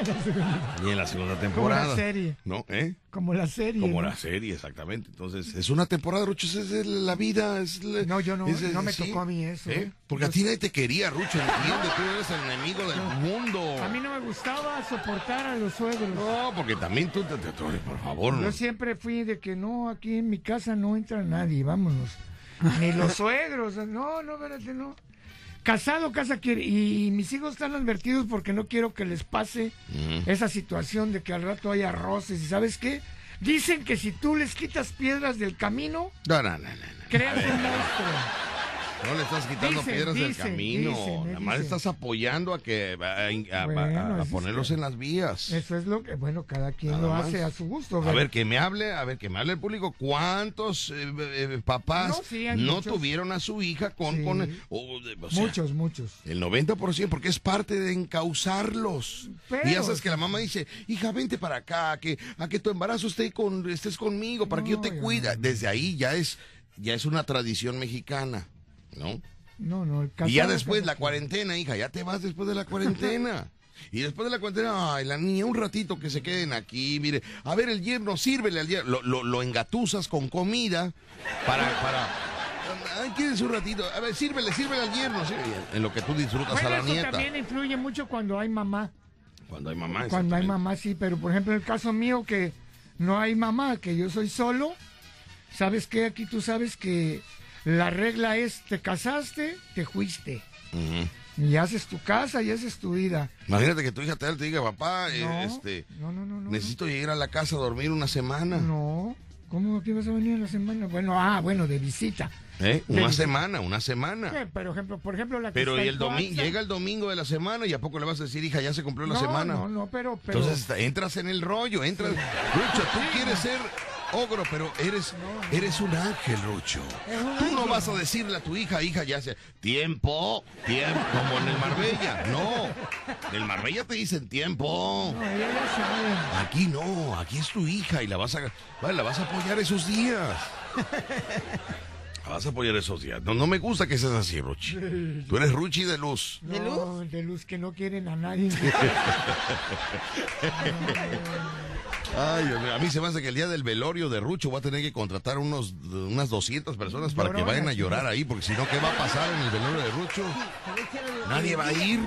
Y en la segunda Como temporada. la serie. ¿No? ¿Eh? Como la serie. Como ¿no? la serie, exactamente. Entonces, es una temporada, Rucho, es, la vida. Es la- No, yo no- es- no me sí. tocó a mí eso, ¿Eh? ¿eh? Porque a ti nadie te quería, Rucho, entiende, tú eres el enemigo del mundo. A mí no me gustaba soportar a los suegros. No, porque también tú, te, te- tú- por favor. Yo siempre fui de que no, aquí en mi casa no entra nadie, vámonos. Ni los suegros, no, no, espérate, no. Casado, casa quiere. Y mis hijos están advertidos porque no quiero que les pase esa situación de que al rato haya roces. ¿Y sabes qué? Dicen que si tú les quitas piedras del camino, No, no, no, no, no. creas un monstruo. No le estás quitando Dicen, piedras del camino. dicen, eh, Nada más estás apoyando a que a, a- a- Bueno, a- a eso es ponerlos en las vías. Eso es lo que, bueno, cada quien Nada lo más. hace a su gusto. A ver, que me hable, a ver, que me hable el público. ¿Cuántos eh, eh, papás No, sí, hay no muchos. tuvieron a su hija con... Sí. con o, de- o sea, muchos, muchos. El 90%, porque es parte de encauzarlos. Pero- y ya sabes que la mamá dice, hija, vente para acá, que, a que tu embarazo esté con, estés conmigo, para que yo te cuida. Desde ahí ya es, ya es una tradición mexicana, ¿no? No, no, el y ya después la cuarentena, hija, ya te vas después de la cuarentena. (laughs) Y después de la cuarentena, ay, la niña, un ratito que se queden aquí, mire, a ver, el yerno, sírvele al yerno, lo, lo, lo engatusas con comida para, para, ay, quédense un ratito, a ver, sírvele, sírvele al yerno, sí, en lo que tú disfrutas Bueno, a la eso nieta. también influye mucho cuando hay mamá. Cuando hay mamá. Cuando hay mamá, sí, pero por ejemplo, en el caso mío que no hay mamá, que yo soy solo, ¿sabes qué? Aquí tú sabes que la regla es, te casaste, te fuiste. Ujú. Y haces tu casa y haces tu vida. Imagínate que tu hija te, diga, papá, eh, No, este, no, no, no, no. necesito llegar a la casa a dormir una semana. No, ¿cómo aquí vas a venir en la semana? Bueno, ah, bueno, de visita. ¿Eh? Una semana, una semana. Eh, Pero ejemplo, por ejemplo, la que Pero y el domingo, llega el domingo de la semana y a poco le vas a decir, hija, ya se cumplió la no, semana. No, no, pero, pero Entonces entras en el rollo, entras. Rucho, tú quieres ser ogro, pero eres, eres un ángel, Rucho. Tú no vas a decirle a tu hija, hija, ya se. Tiempo, tiempo, como en el Marbella. No. En el Marbella te dicen tiempo. no, ella ya sabe. Aquí no, aquí es tu hija y la vas a, vale, la vas a apoyar esos días. La vas a apoyar esos días. No, no me gusta que seas así, Ruchi. Tú eres Ruchi de luz. ¿De No, luz? de luz que no quieren a nadie. (laughs) Ay, a mí se me hace que el día del velorio de Rucho voy a tener que contratar unos, unas 200 personas para que vayan a llorar ahí, porque si no, ¿qué va a pasar en el velorio de Rucho? Nadie va a ir.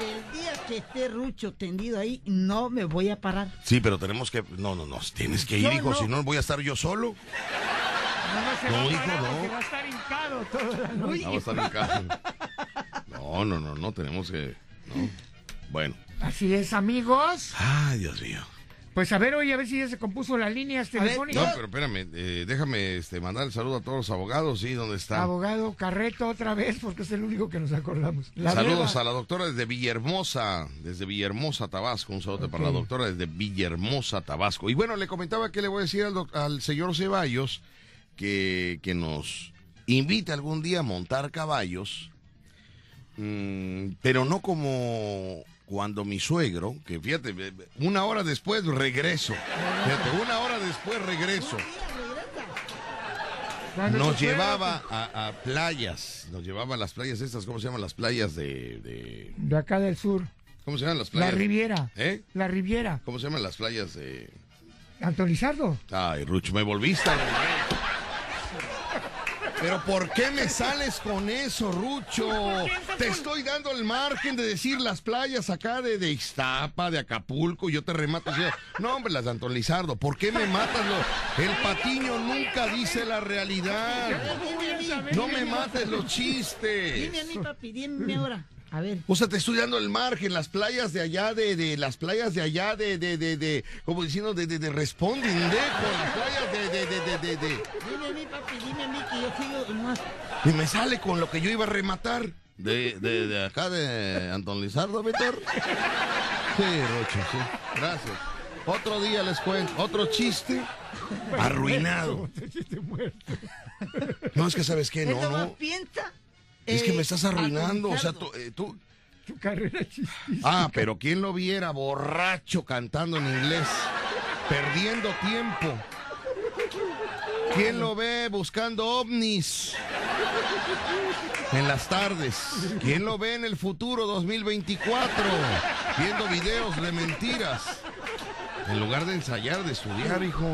El día que esté Rucho tendido ahí, no me voy a parar. Sí, pero tenemos que... No, no, no, tienes que ir, hijo, no. si no voy a estar yo solo. No, no No, va hijo, no. va a estar hincado toda la noche. Vamos a estar casa. No, no, no, no, tenemos que... no. Bueno. Así es, amigos. Ay, Dios mío. Pues a ver, oye, a ver si ya se compuso las líneas telefónicas. No, pero espérame, eh, déjame este, mandar el saludo a todos los abogados, ¿sí? ¿Dónde están? Abogado Carreto otra vez, porque es el único que nos acordamos. La Saludos a la doctora desde Villahermosa, desde Villahermosa, Tabasco. Un saludo para la doctora desde Villahermosa, Tabasco. Y bueno, le comentaba que le voy a decir al, al señor Ceballos que, que nos invite algún día a montar caballos, mm, pero no como cuando mi suegro, que fíjate, una hora después regreso. Fíjate, una hora después regreso. Nos llevaba a, a playas, nos llevaba a las playas estas, ¿cómo se llaman? Las playas de... de- De acá del sur. ¿Cómo se llaman las La playas? Riviera. ¿Eh? La Riviera. ¿Cómo se llaman las playas de...? Antonizardo. Ay, Rucho, me volviste. a- Pero ¿por qué me sales con eso, Rucho? Te estoy dando el margen de decir las playas acá de, de Iztapa, de Acapulco, y yo te remato. así, No, hombre, las de Anton Lizardo. ¿Por qué me matas? Lo- El patiño nunca dice la realidad. No me mates los chistes. Dime a mí, papi, dime ahora. A ver. O sea, te estoy dando el margen, las playas de allá, de, de las playas de allá, de, de, de, de como diciendo, de, de, de Responding, de, las playas de, de, de, de, de, de. Dime a mí, papi, dime a mí que yo sigo más. Y me sale con lo que yo iba a rematar. De, de, de acá de Anton Lizardo, Víctor. Sí, Rocho, sí. Gracias. Otro día les cuento, otro chiste arruinado. (laughs) No, es que sabes qué, no, no. piensa. Es que eh, me estás arruinando, o sea, tú, eh, tú, Tu carrera chistística. Ah, pero ¿quién lo viera borracho cantando en inglés? Perdiendo tiempo. ¿Quién lo ve buscando ovnis? En las tardes. ¿Quién lo ve en el futuro 2024? Viendo videos de mentiras. En lugar de ensayar, de estudiar, hijo.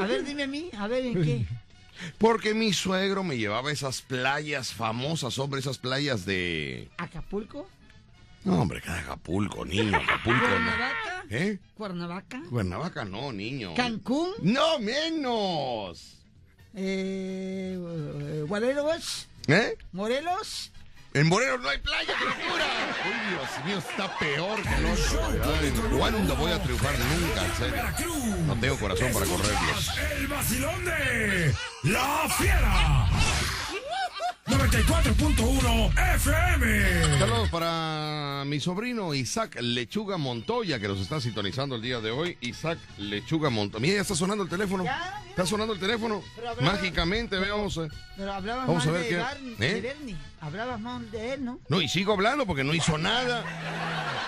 A ver, dime a mí, a ver en qué. Porque mi suegro me llevaba a esas playas famosas, hombre, esas playas de... ¿Acapulco? No, hombre, que Acapulco, niño, Acapulco. no. ¿Cuernavaca? ¿Eh? ¿Cuernavaca? Cuernavaca no, niño. ¿Cancún? No menos. Eh, eh, ¿Guareros? ¿Eh? ¿Morelos? En Morelos no hay playa, criatura. Uy, Dios mío, está peor que el otro. ¿Cuándo voy a triunfar? Nunca, en serio. No tengo corazón para correrlos. El vacilón de La Fiera. 94.1 FM. Saludos para mi sobrino Isaac Lechuga Montoya, que nos está sintonizando el día de hoy. Isaac Lechuga Montoya. Mira, ya está sonando el teléfono. Ya. Está sonando el teléfono. Hablaba- Mágicamente, veamos. eh. Pero hablabas Vamos a ver de, qué- Barney, ¿Eh? de Bernie. Hablabas mal de él, ¿no? No, y sigo hablando porque no hizo nada.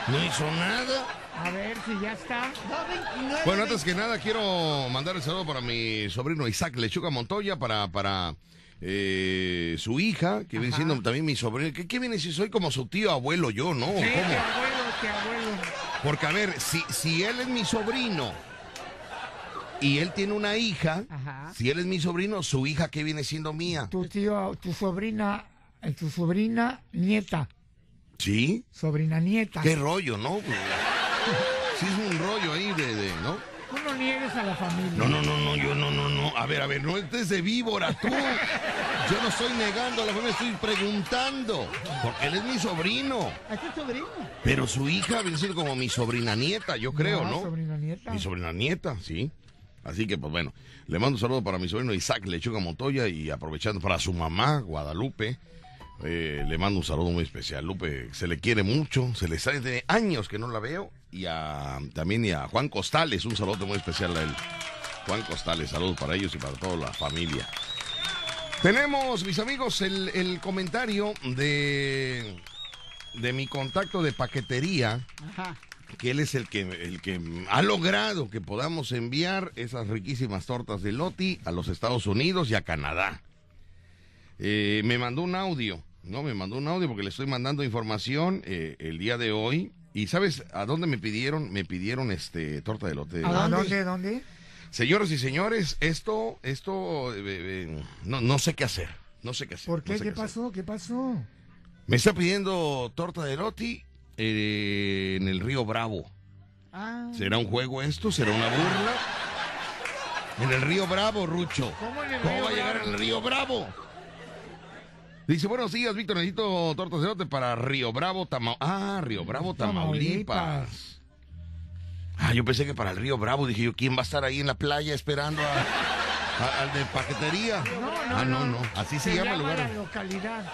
No hizo nada. A ver si ya está. 229. Bueno, antes que nada quiero mandar el saludo para mi sobrino Isaac Lechuga Montoya, para, para eh, su hija, que viene siendo también mi sobrino. ¿Qué, qué viene si soy como su tío abuelo yo, no? Sí, ¿Cómo? que abuelo, que abuelo. Porque a ver, si, si él es mi sobrino y él tiene una hija, Ajá. si él es mi sobrino, su hija, ¿qué viene siendo mía? Tu tío, tu sobrina, eh, tu sobrina nieta. ¿Sí? Sobrina nieta. ¿Qué rollo, no? (laughs) Sí es un rollo ahí de. No a la familia. No, no, no, no, yo no, no, no. A ver, a ver, no estés de víbora tú. Yo no estoy negando a la familia, estoy preguntando. Porque él es mi sobrino. ¿A tu sobrino? Pero su hija viene siendo como mi sobrina nieta, yo creo, ¿no? Sobrina nieta. Mi sobrina nieta, sí. Así que, pues bueno, le mando un saludo para mi sobrino Isaac Lechuga Montoya y aprovechando para su mamá, Guadalupe. eh, le mando un saludo muy especial. Lupe se le quiere mucho, se le sale de años que no la veo. Y a, también y a Juan Costales, un saludo muy especial a él. Juan Costales, saludos para ellos y para toda la familia. Tenemos, mis amigos, el, el comentario de, de mi contacto de paquetería Ajá. que él es el que, el que ha logrado que podamos enviar esas riquísimas tortas de Loti a los Estados Unidos y a Canadá. Eh, me mandó un audio, ¿no? Me mandó un audio porque le estoy mandando información eh, el día de hoy. ¿Y sabes a dónde me pidieron? Me pidieron este torta de lote. ¿A ¿A dónde? dónde? Señoras y señores, esto, esto, eh, eh, no, no sé qué hacer. No sé qué hacer. ¿Por no qué? sé ¿Qué pasó? ¿Qué pasó? Me está pidiendo torta de Loti eh, en el río Bravo. Ah. ¿Será un juego esto? ¿Será una burla? En el río Bravo, Rucho. ¿Cómo en el ¿Cómo río va a llegar en el río Bravo? Dice, buenos días, Víctor, necesito tortas de lote para Río Bravo, Tamaulipas. Ah, Río Bravo, Tamaulipas. Ah, yo pensé que para el Río Bravo, dije yo, ¿quién va a estar ahí en la playa esperando a, a- al de paquetería? No, no, ah, no, no, así se, llama el lugar. la localidad.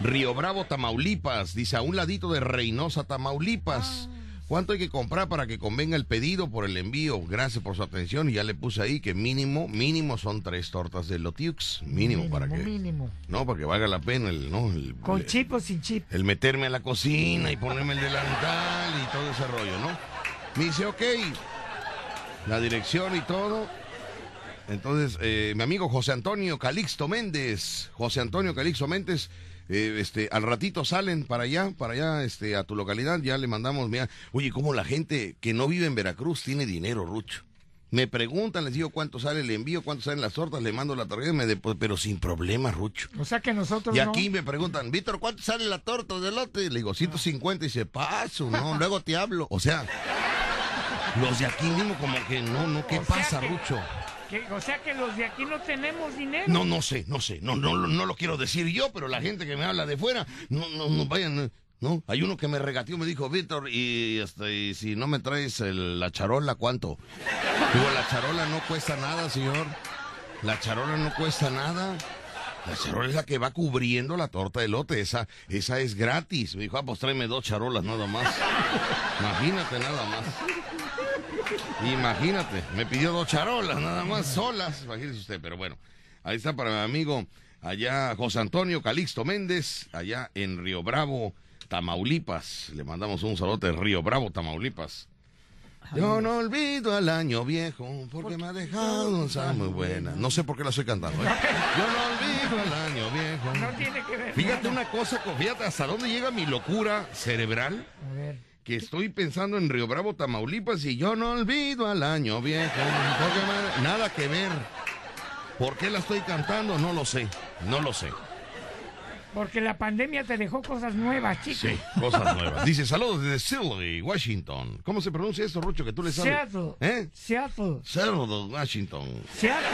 Río Bravo, Tamaulipas, dice a un ladito de Reynosa, Tamaulipas. ¿Cuánto hay que comprar para que convenga el pedido por el envío? Gracias por su atención y ya le puse ahí que mínimo, mínimo son tres tortas de Lotiux, mínimo, para que, Mínimo. no, para que valga la pena el, no, el, ¿Con el- chip o sin chip? el meterme a la cocina y ponerme el delantal y todo ese rollo, ¿no? Me dice, ok, la dirección y todo. Entonces, eh, mi amigo José Antonio Calixto Méndez, José Antonio Calixto Méndez, eh, este, al ratito salen para allá, para allá, este, a tu localidad, ya le mandamos, mira, oye, cómo la gente que no vive en Veracruz tiene dinero, Rucho. Me preguntan, les digo cuánto sale el envío, cuánto salen las tortas, le mando la tarjeta, me depo- pero sin problema, Rucho. O sea que nosotros Y no. aquí me preguntan, Víctor, ¿cuánto sale la torta de lote? Le digo, 150 y se paso, no, (laughs) luego te hablo. O sea, los de aquí mismo como que no, no, ¿qué O pasa, que- Rucho? O sea que los de aquí no tenemos dinero. No, no sé, no sé, no, no, no lo quiero decir yo, pero la gente que me habla de fuera, no, no, no vayan, no. Hay uno que me regateó, me dijo, Víctor, y, este, y si no me traes la charola, ¿cuánto? Digo, la charola no cuesta nada, señor. La charola no cuesta nada. La charola es la que va cubriendo la torta de lote, esa, esa es gratis. Me dijo, ah, pues tráeme dos charolas nada más. Imagínate nada más. Imagínate, me pidió dos charolas nada más solas, imagínese usted, pero bueno, ahí está para mi amigo allá José Antonio Calixto Méndez, allá en Río Bravo, Tamaulipas. Le mandamos un saludo en Río Bravo, Tamaulipas. Yo no olvido al año viejo porque me ha dejado una muy buena. No sé por qué la estoy cantando. ¿eh? Yo no olvido al año viejo. No tiene que ver. Fíjate una cosa, fíjate hasta dónde llega mi locura cerebral A ver. Que estoy pensando en Río Bravo, Tamaulipas y yo no olvido al año viejo. Nada que ver. ¿Por qué la estoy cantando? No lo sé. No lo sé. Porque la pandemia te dejó cosas nuevas, chicos. Sí, cosas nuevas. Dice, saludos desde Seattle, Washington. ¿Cómo se pronuncia esto, Rucho, que tú le sabes? Seattle. ¿Eh? Seattle. Seattle, Washington. Seattle.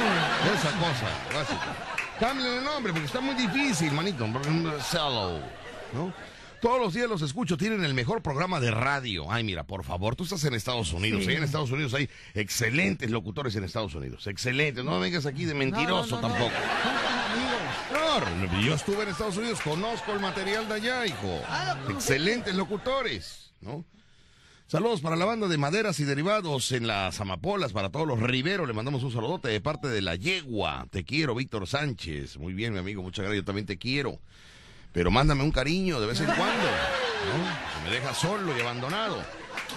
Esa cosa, Washington. Cámbiale el nombre porque está muy difícil, manito. Seattle, ¿no? Todos los días los escucho, tienen el mejor programa de radio. Ay, mira, por favor, tú estás en Estados Unidos. Sí. Ahí en Estados Unidos hay excelentes locutores en Estados Unidos. Excelentes. No vengas aquí de mentiroso No, no, no, no. tampoco. Claro, yo estuve en Estados Unidos, conozco el material de allá, hijo. Ah, Excelentes locutores, ¿no? Saludos para la banda de maderas y derivados en las amapolas, para todos los riveros. Le mandamos un saludote de parte de la yegua. Te quiero, Víctor Sánchez. Muy bien, mi amigo, muchas gracias. Yo también te quiero. Pero mándame un cariño de vez en cuando, me dejas solo y abandonado.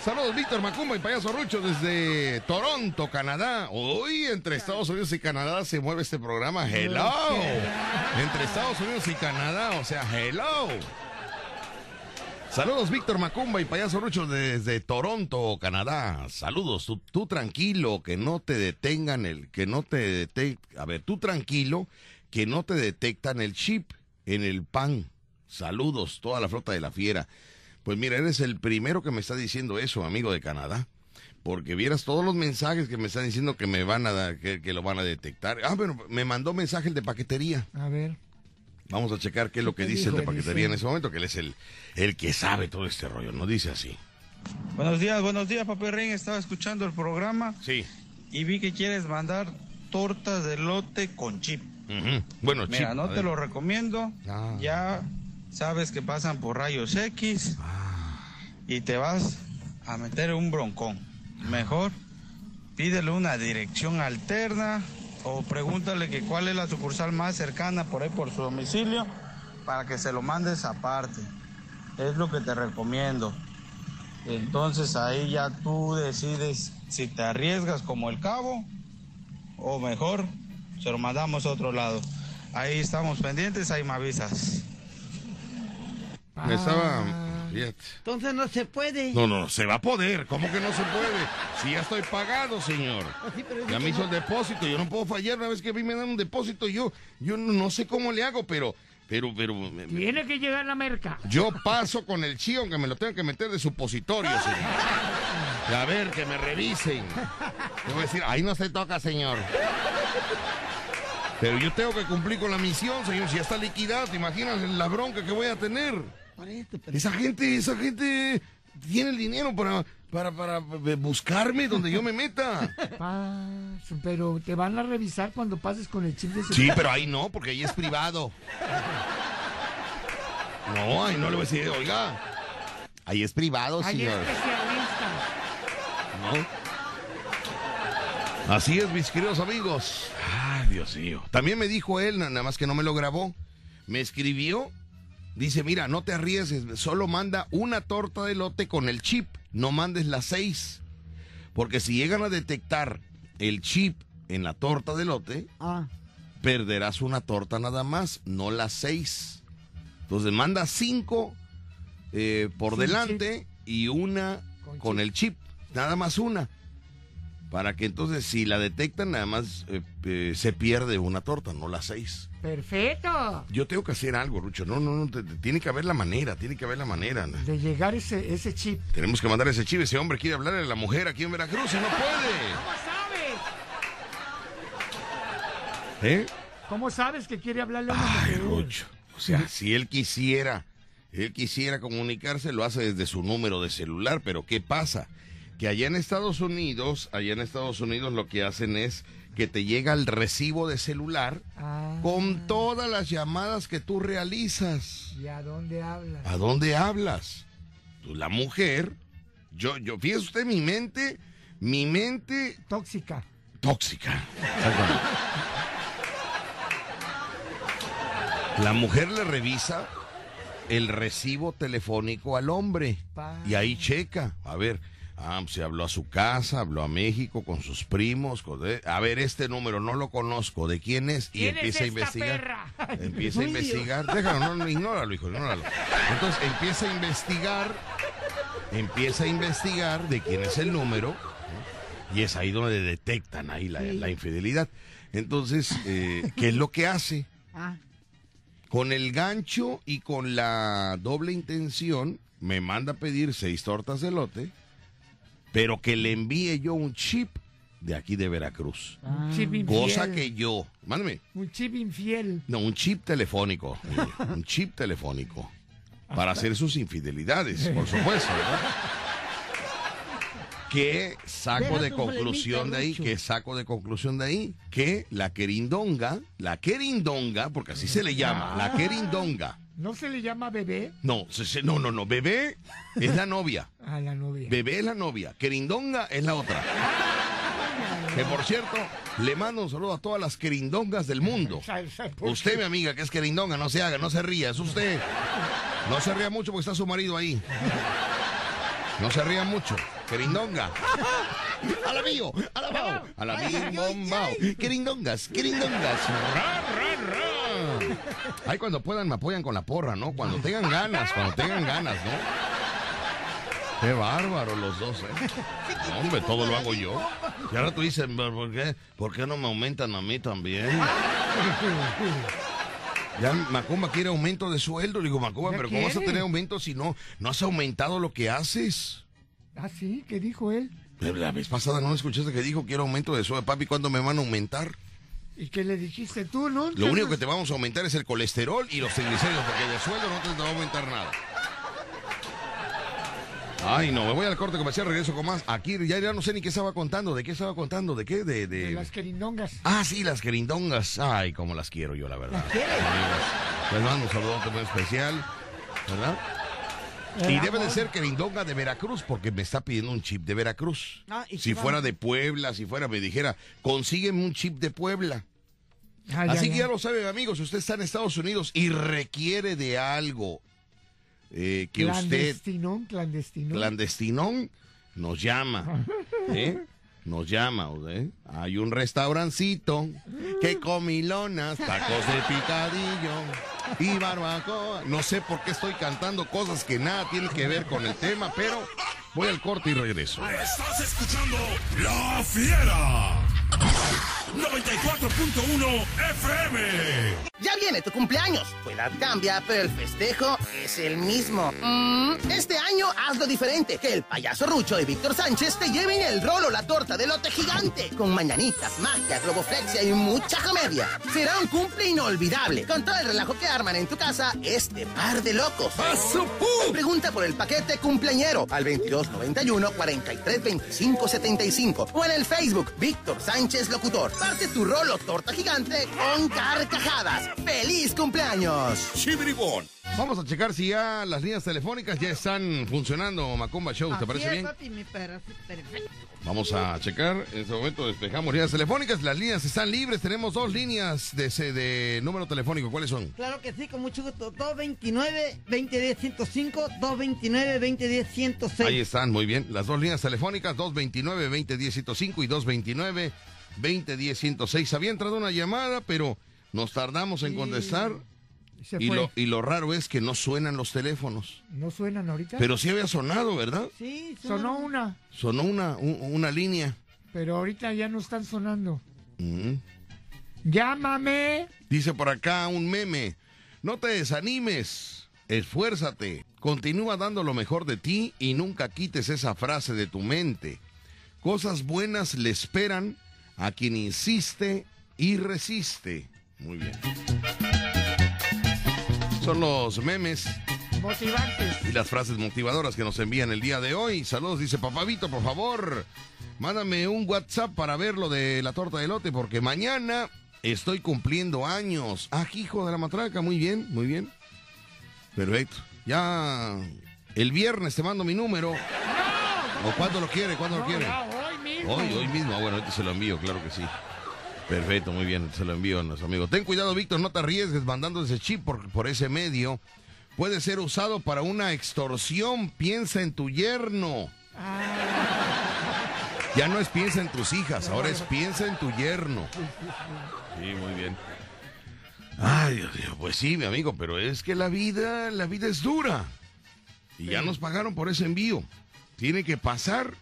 Saludos, Víctor Macumba y Payaso Rucho desde Toronto, Canadá. Hoy entre Estados Unidos y Canadá se mueve este programa. Hello. Entre Estados Unidos y Canadá, o sea, hello. Saludos, Víctor Macumba y Payaso Rucho desde Toronto, Canadá. Saludos, tú, tú tranquilo, que no te detengan el, que no te detectan, a ver, tú tranquilo, que no te detectan el chip en el pan. Saludos, toda la flota de la fiera. Pues mira, eres el primero que me está diciendo eso, amigo de Canadá. Porque vieras todos los mensajes que me están diciendo que me van a dar, que, que lo van a detectar. Ah, bueno, me mandó mensaje el de paquetería. A ver. Vamos a checar qué es lo que ¿Qué dice el de paquetería en ese momento, que él es el, el que sabe todo este rollo. No dice así. Buenos días, buenos días, Papi Ring. Estaba escuchando el programa Sí. y vi que quieres mandar tortas de lote con chip. Bueno, Mira, no te lo recomiendo. Ah. Ya sabes que pasan por rayos X y te vas a meter un broncón. Mejor pídele una dirección alterna o pregúntale que cuál es la sucursal más cercana por ahí por su domicilio para que se lo mandes aparte. Es lo que te recomiendo. Entonces ahí ya tú decides si te arriesgas como el cabo o mejor se lo mandamos a otro lado. Ahí estamos pendientes, ahí me avisas. Estaba... Ah, fíjate. Entonces no se puede. No, no, se va a poder. ¿Cómo que no se puede? Si ya estoy pagado, señor. Pero Ya me hizo el depósito. Yo no puedo fallar una vez que a mí me dan un depósito. Yo, yo no, no sé cómo le hago, pero, pero, pero... me- me- Tiene que llegar la merca. Yo paso con el chío, aunque me lo tengan que meter de supositorio, señor. Y a ver, que me revisen. Yo voy a decir, ahí no se toca, señor. Pero yo tengo que cumplir con la misión, señor. Si ya está liquidado, ¿te imaginas la bronca que voy a tener? Esa gente, esa gente tiene el dinero para, para, para buscarme donde yo me meta. (laughs) Pero te van a revisar cuando pases con el chip de Sí, seguridad. pero ahí no, porque ahí es privado. No, ahí no le voy a decir, oiga. Ahí es privado, Hay señor. ¿no? Así es, mis queridos amigos. Ay, Dios mío. También me dijo él, na- nada más que no me lo grabó. Me escribió. Dice, mira, no te arriesgues, solo manda una torta de lote con el chip, no mandes las seis. Porque si llegan a detectar el chip en la torta de lote, Ah, perderás una torta nada más, no las seis. Entonces manda cinco eh, por Sin delante y una Con con, chip. el chip, nada más una. Para que entonces, si la detectan, nada más eh, eh, se pierde una torta, no las seis. Perfecto. Yo tengo que hacer algo, Rucho. No, no, no. te- te- tiene que haber la manera, tiene que haber la manera. De llegar ese, ese chip. Tenemos que mandar ese chivo. Ese hombre quiere hablarle a la mujer aquí en Veracruz y no puede. ¿Cómo sabes? ¿Eh? ¿Cómo sabes que quiere hablarle a una Ay, mujer? Rucho. O sea, si él quisiera, él quisiera comunicarse, lo hace desde su número de celular, pero ¿qué pasa? Que allá en Estados Unidos, allá en Estados Unidos lo que hacen es que te llega el recibo de celular Ah, con todas las llamadas que tú realizas. ¿Y a dónde hablas? ¿A dónde hablas? Pues la mujer, yo, yo, fíjese usted mi mente, mi mente Tóxica. tóxica. La mujer le revisa el recibo telefónico al hombre Pa. y ahí checa. A ver, ah, se habló a su casa, habló a México con sus primos. con- eh, a ver, este número no lo conozco. ¿De quién es? Y ¿Quién es empieza a investigar. perra? Empieza a investigar. Déjalo, no, ignóralo, hijo, ignóralo. Entonces empieza a investigar, empieza a investigar de quién es el número, ¿no? y es ahí donde detectan ahí la, la infidelidad. Entonces, eh, ¿qué es lo que hace? Ah, Con el gancho y con la doble intención, me manda a pedir seis tortas de lote, pero que le envíe yo un chip de aquí de Veracruz. Un chip infiel. Cosa que yo, mándame, Un chip infiel. no, un chip telefónico. (laughs) un chip telefónico. Para hacer sus infidelidades, por (laughs) supuesto. ¿verdad? ¿Qué saco Deja de conclusión de ahí? ¿Qué saco de conclusión de ahí? Que la querindonga, la querindonga, porque así se le llama, la querindonga. ¿No se le llama bebé No, se- se- no, no, no, bebé es la novia. a (laughs) la novia? Bebé es la novia, querindonga es la otra. Que por cierto, le mando un saludo a todas las querindongas del mundo. (laughs) ¿Sabe- sabe por Usted, mi amiga, que es querindonga, no se haga, no se ría, es usted. No se ría mucho porque está su marido ahí. No se ría mucho. Querindonga. (laughs) A la mío, a la bao, a la bim, bom, bao. Querindongas, querindongas. Ay, cuando puedan me apoyan con la porra, ¿no? Cuando tengan ganas, cuando tengan ganas, ¿no? Qué bárbaro los dos, ¿eh? No, hombre, todo lo hago yo. Y ahora tú dices, ¿por qué, ¿por qué no me aumentan a mí también? Ya Macumba quiere aumento de sueldo. Le digo, Macumba, ¿Ya pero ¿cómo vas a tener aumento si no, no has aumentado lo que haces? Ah, sí, ¿qué dijo él? La vez pasada no escuchaste que dijo quiero aumento de sueldo. Papi, ¿cuándo me van a aumentar? ¿Y qué le dijiste tú, no? Lo único que te vamos a aumentar es el colesterol y los triglicéridos, porque de sueldo no te va a aumentar nada. Ay, no, me voy al corte comercial, regreso con más. Aquí ya, ya no sé ni qué estaba contando, de qué estaba contando, de qué, de... de- De las querindongas. Ah, sí, las querindongas. Ay, cómo las quiero yo, la verdad. Amigas, Les mando un saludo muy especial, ¿verdad? Y debe de ser querindonga de Veracruz, porque me está pidiendo un chip de Veracruz. Ah, ¿y si fuera de Puebla, si fuera, me dijera, consígueme un chip de Puebla. Ah, ya, Así que ya. ya lo saben, amigos, si usted está en Estados Unidos y requiere de algo eh, que usted, Clandestinón, clandestinón. clandestinón, nos llama. (laughs) ¿eh? Nos llama, ¿eh? Hay un restaurancito que comilonas, tacos de picadillo y barbacoa. No sé por qué estoy cantando cosas que nada tienen que ver con el tema, pero voy al corte y regreso. Estás escuchando La Fiera. 94.1 FM. Ya viene tu cumpleaños. Tu edad cambia, pero el festejo es el mismo. Mm, este año hazlo diferente. Que el payaso Rucho y Víctor Sánchez te lleven el rolo, la torta de lote gigante. Con mañanitas, magia, globoflexia y mucha comedia. Será un cumple inolvidable. Con todo el relajo que arman en tu casa este par de locos. Pregunta por el paquete cumpleañero al 2291 43 25 75 o en el Facebook Víctor Sánchez Locutor. Parte tu rolo torta gigante con carcajadas. ¡Feliz cumpleaños! Chibribón. Vamos a checar si ya las líneas telefónicas ya están funcionando, Macumba Show, ¿te así parece es, bien? papi, mi perra, sí, perfecto. Vamos a checar, en este momento despejamos líneas telefónicas, las líneas están libres, tenemos dos líneas de, ese- de número telefónico, ¿cuáles son? Claro que sí, con mucho gusto. 229-2010-105, 229-2010-106. Ahí están, muy bien, las dos líneas telefónicas, 229-2010-105 y 229-2010-106. Había entrado una llamada, pero nos tardamos en contestar Se y fue. lo, y lo raro es que no suenan los teléfonos. ¿No suenan ahorita? Pero sí había sonado, ¿verdad? Sí, Sonó una. Sonó una, un- una línea. pero ahorita ya no están sonando. Mm. Llámame. Dice por acá un meme. No te desanimes, esfuérzate, continúa dando lo mejor de ti y nunca quites esa frase de tu mente. Cosas buenas le esperan a quien insiste y resiste. Muy bien. Son los memes Motivantes. y las frases motivadoras que nos envían el día de hoy. Saludos, dice Papavito, por favor, mándame un WhatsApp para ver lo de la torta de lote, porque mañana estoy cumpliendo años. Ah, hijo de la matraca, muy bien, muy bien. Perfecto. Ya el viernes te mando mi número. ¿O cuándo lo quiere? ¿Cuándo lo No, quiere? ya, hoy mismo. Hoy, hoy mismo. Ah, bueno, ahorita se lo envío, claro que sí. Perfecto, muy bien, se lo envío a nuestro amigo. Ten cuidado, Víctor, no te arriesgues mandando ese chip por, por ese medio. Puede ser usado para una extorsión. Piensa en tu yerno. Ya no es piensa en tus hijas, ahora es piensa en tu yerno. Sí, muy bien. Ay, Dios mío, pues sí, mi amigo, pero es que la vida, la vida es dura. Y ya nos pagaron por ese envío. Tiene que pasar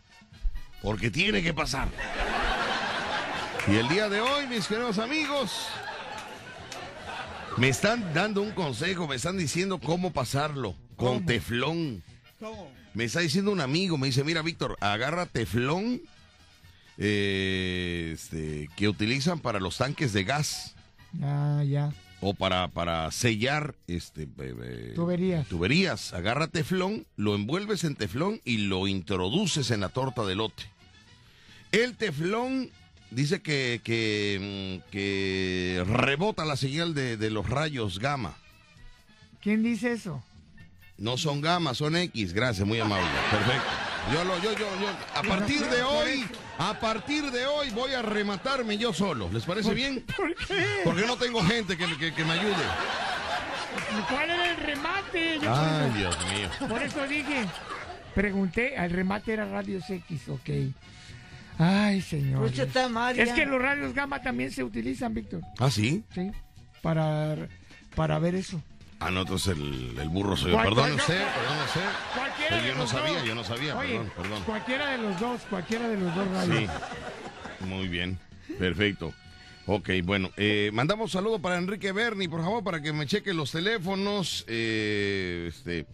porque tiene que pasar. Y el día de hoy, mis queridos amigos, me están dando un consejo, me están diciendo cómo pasarlo con teflón. ¿Cómo? Me está diciendo un amigo, me dice, mira Víctor, agarra teflón eh, este, que utilizan para los tanques de gas Ah, ya. o para, para sellar este, eh, eh, Tuberías. tuberías. Agarra teflón, lo envuelves en teflón y lo introduces en la torta de lote. El teflón dice que, que, mm, que rebota la señal de, de los rayos gamma. ¿Quién dice eso? No son gamma, son X. Gracias, muy amable. Perfecto. Yo lo, yo, yo, yo, a partir de hoy, a partir de hoy voy a rematarme yo solo. ¿Les parece bien? ¿Por qué? Porque no tengo gente que, que- que me ayude. ¿Cuál era el remate? Yo Ay, Dios mío. por eso dije. Pregunté, el remate era radios X, ok. Ay, señor. Mal Es que los radios gamma también se utilizan, Víctor. ¿Ah, sí? Sí. Para, para ver eso. Ah, no, entonces el, el burro soy yo. ¿Cuál- Perdón usted, perdón usted. Cualquiera Pues de yo no sabía, yo no sabía, Oye, perdón, perdón. Cualquiera de los dos, cualquiera de los dos radios. Sí. Muy bien. Perfecto. Ok, bueno, eh, mandamos saludo para Enrique Berni, por favor, para que me cheque los teléfonos. eh, este,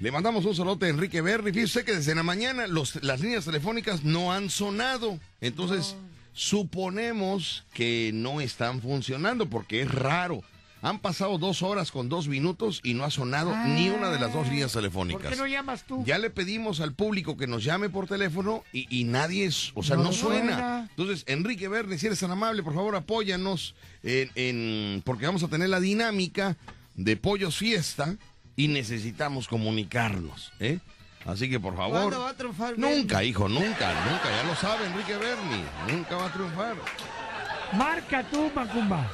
le mandamos un saludo a Enrique Berni. Fíjese que desde la mañana los, las líneas telefónicas no han sonado. Entonces, suponemos que no están funcionando porque es raro. Han pasado dos horas con dos minutos y no ha sonado ni una de las dos líneas ¿Por telefónicas. qué no llamas tú? Ya le pedimos al público que nos llame por teléfono y, y nadie es, o sea, No no, suena. suena. Entonces, Enrique Verne, si eres tan amable, por favor, apóyanos en, en- porque vamos a tener la dinámica de Pollos Fiesta y necesitamos comunicarnos, ¿eh? Así que, por favor. ¿Cuándo va a triunfar Nunca, Bernie? hijo, nunca, nunca, ya lo sabe Enrique Berni, nunca va a triunfar. Marca tú, Macumba.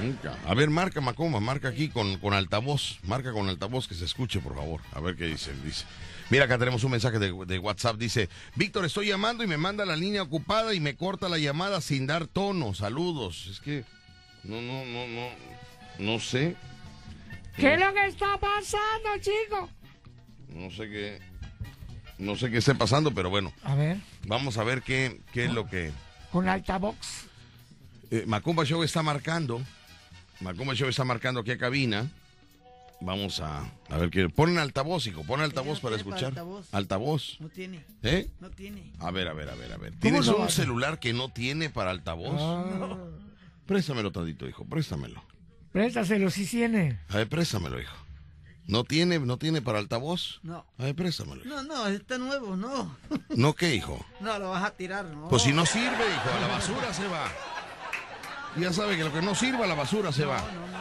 Nunca. A ver, marca Macumba, marca aquí con, con altavoz, marca con altavoz que se escuche, por favor. A ver qué dice, dice. Mira, acá tenemos un mensaje de, de WhatsApp, dice, Víctor, estoy llamando y me manda la línea ocupada y me corta la llamada sin dar tono, saludos. Es que, no, no, no, no, no sé, ¿Qué es lo que está pasando, chico? no sé qué, no sé qué esté pasando, pero bueno, A ver, vamos a ver qué, qué es lo que... con altavox. Eh, Macumba Show está marcando. Macumba Show está marcando aquí a cabina. Vamos a, a ver qué. Ponen altavoz, hijo. Pon altavoz no para escuchar. altavoz. Altavoz. No tiene, ¿Eh? no tiene. A ver, a ver, a ver, a ver. ¿Tienes no un celular que no tiene para altavoz? Ah, Préstamelo tantito, hijo. Préstamelo. Préstaselo si tiene. A ver, préstamelo, hijo. ¿No tiene, no tiene para altavoz? No. A ver, préstamelo. hijo. No, no, está nuevo, no. ¿No qué, hijo? No, lo vas a tirar, no. Pues si no sirve, hijo, a la basura se va. Ya sabe que lo que no sirva, a la basura se va. No, no.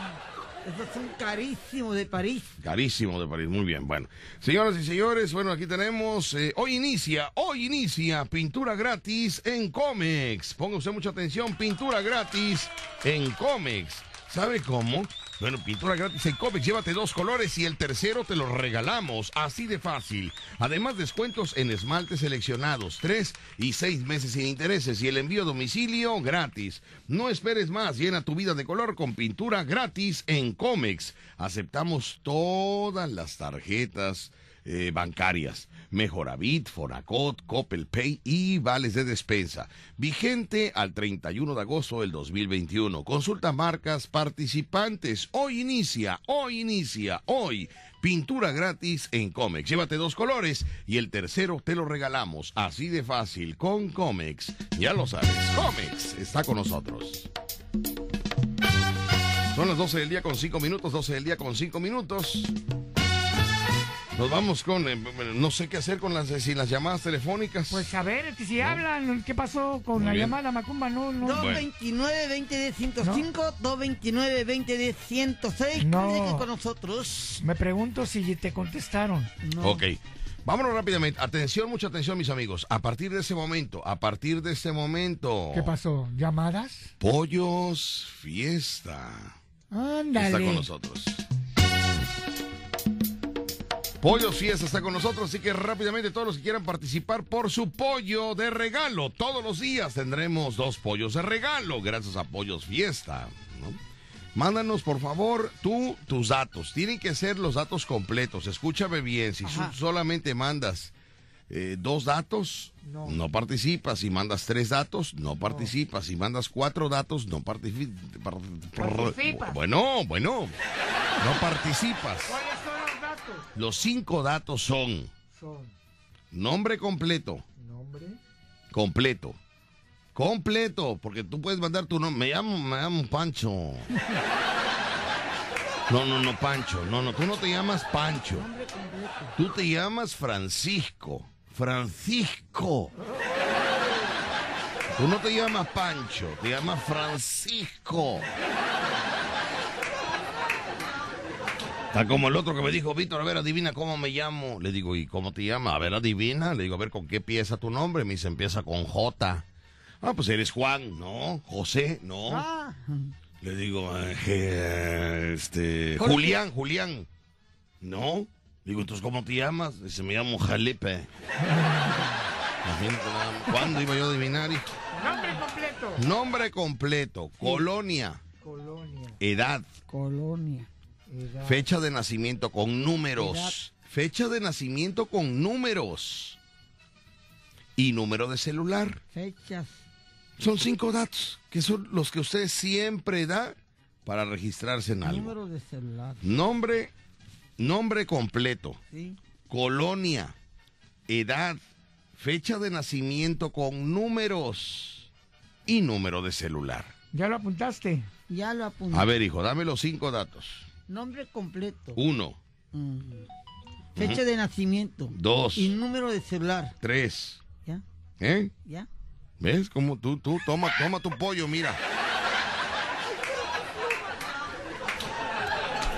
Esos son carísimos de París. Carísimo de París, muy bien. Bueno, señoras y señores, bueno, aquí tenemos, eh, hoy inicia, hoy inicia pintura gratis en Comex. Ponga usted mucha atención, pintura gratis en Comex. ¿Sabe cómo? Bueno, pintura gratis en Comex, llévate dos colores y el tercero te lo regalamos, así de fácil. Además, descuentos en esmaltes seleccionados, tres y seis meses sin intereses y el envío a domicilio gratis. No esperes más, llena tu vida de color con pintura gratis en Comex. Aceptamos todas las tarjetas. eh, bancarias. Mejoravit, Fonacot, Coppel Pay y vales de despensa. Vigente al 31 de agosto del 2021. Consulta marcas participantes. Hoy inicia, hoy inicia, hoy. Pintura gratis en Comex. Llévate dos colores y el tercero te lo regalamos. Así de fácil con Comex. Ya lo sabes, Comex está con nosotros. Son las 12 del día con 5 minutos, 12 del día con 5 minutos. Nos vamos con, eh, no sé qué hacer con las, eh, sin las llamadas telefónicas. Pues a ver, que si hablan, ¿qué pasó con Muy la bien. llamada Macumba? No, no. 229-2010-105, 229-2010-106. No. Con nosotros. Me pregunto si te contestaron. No. Ok. Vámonos rápidamente. Atención, mucha atención, mis amigos. A partir de ese momento, a partir de ese momento. ¿Qué pasó? ¿Llamadas? Pollos Fiesta. Ándale. Está con nosotros. Pollos Fiesta está con nosotros, así que rápidamente todos los que quieran participar por su pollo de regalo. Todos los días tendremos dos pollos de regalo, gracias a Pollos Fiesta. ¿no? Mándanos, por favor, tú tus datos. Tienen que ser los datos completos. Escúchame bien, si solamente mandas eh, dos datos, No. no. participas. Si mandas tres datos, no participas. Si mandas cuatro datos, no partici- par- Participas. Bueno, bueno, no participas. ¿Cuáles son los datos? Los cinco datos son Son nombre completo, nombre, completo, completo, porque tú puedes mandar tu nombre. Me llamo, me llamo Pancho. No, no, no, Pancho. No, no, tú no te llamas Pancho. Tú te llamas Francisco. Francisco. Tú no te llamas Pancho, te llamas Francisco. Está como el otro que me dijo, Víctor, a ver, adivina cómo me llamo. Le digo, ¿y cómo te llamas? A ver, adivina. Le digo, a ver, ¿con qué empieza tu nombre? Me dice, empieza con J. Ah, pues eres Juan, ¿no? José, ¿no? Ah, Le digo, eh, este, Jorge. Julián, Julián. ¿No? Digo, entonces, ¿cómo te llamas? Dice, me llamo más. ¿Cuándo iba yo a adivinar? nombre completo. Nombre completo, colonia, Colonia, edad, colonia. Edad. fecha de nacimiento con números. Edad. Fecha de nacimiento con números. Y número de celular. Fechas. Son cinco datos, que son los que usted siempre da para registrarse en algo. Número de celular. Nombre, nombre completo, Sí. colonia, edad, fecha de nacimiento con números y número de celular. ¿Ya lo apuntaste? Ya lo apunté. A ver, hijo, dame los cinco datos. Nombre completo. Uno, Mm. Fecha de nacimiento. dos, Y número de celular. tres. ¿Ya? ¿Eh? ¿Ya? ¿Ves? Como tú, tú, toma, toma tu pollo, mira.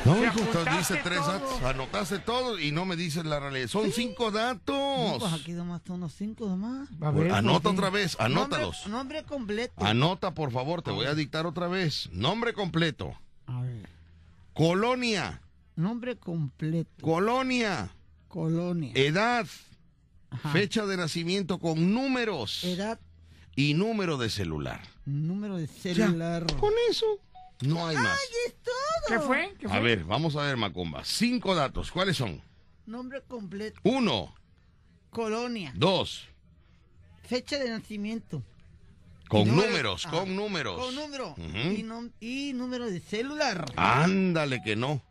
No, hijo, dice tres todo. datos. Anotaste todo y no me dices la realidad. Son cinco No, datos. pues aquí nomás son unos cinco nomás. A ver, Anota otra vez, anótalos. Nombre, nombre completo. Anota, por favor, te voy a dictar otra vez. Nombre completo. Colonia. Nombre completo. Colonia. Colonia. Edad. Ajá. Fecha de nacimiento con números. Edad. Y número de celular. Número de Ya, celular. Con eso. No hay más. Es todo. ¿Qué fue? ¿Qué fue? A ver, vamos a ver, Macumba. Cinco datos. ¿Cuáles son? Nombre completo. Uno, Colonia. dos, Fecha de nacimiento. Con Número- números, ah, con números. Con número. Y, número de celular. Ándale que no.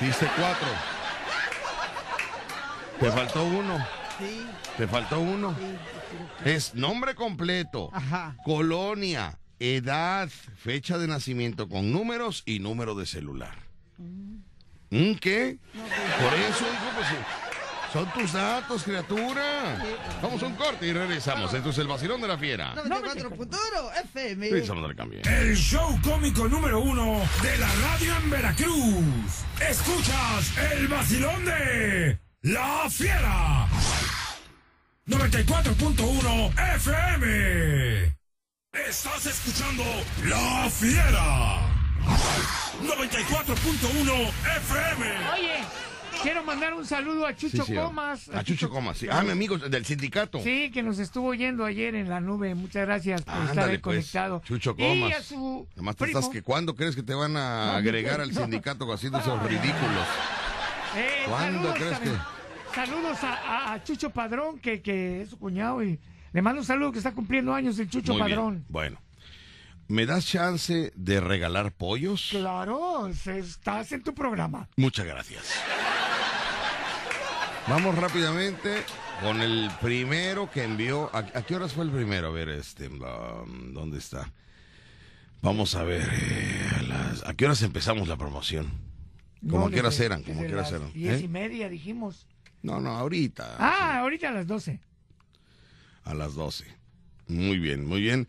Dice cuatro. Te faltó uno. Sí. Te faltó uno. sí. Es nombre completo, Ajá. colonia, edad, fecha de nacimiento con números y número de celular. ¿Mm, ¿Qué? Por eso, hijo, pues sí. Son tus datos, criatura. Vamos a un corte y regresamos. Esto es el vacilón de la fiera. 94.1 FM. Regresamos al cambio. El show cómico número uno de la radio en Veracruz. Escuchas el vacilón de La Fiera. 94.1 FM. Estás escuchando La Fiera. 94.1 FM. Oye, quiero mandar un saludo a Chucho Sí, sí, Comas. A Chucho Comas, sí. Ah, mi amigo del sindicato. Sí, que nos estuvo oyendo ayer en la nube. Muchas gracias por estar Ándale, ahí pues. conectado. Chucho Y Comas. a su te primo. estás que ¿cuándo crees que te van a No, agregar al sindicato (laughs) haciendo esos ridículos? Eh, ¿Cuándo crees que? saludos a, Chucho Padrón, que, que es su cuñado, y le mando un saludo que está cumpliendo años el Chucho Muy bien. Padrón. Bueno, ¿me das chance de regalar pollos? Claro, estás en tu programa. Muchas gracias. Vamos rápidamente con el primero que envió. ¿A, a qué horas fue el primero? A ver, este, um, ¿dónde está? Vamos a ver, eh, a, las- ¿a qué horas empezamos la promoción? ¿Cómo No, desde- eran? ¿Cómo a desde qué horas las eran? Diez ¿Eh? y media, dijimos. No, no, ahorita. Ah, ahorita a las 12. A las 12. Muy bien, muy bien.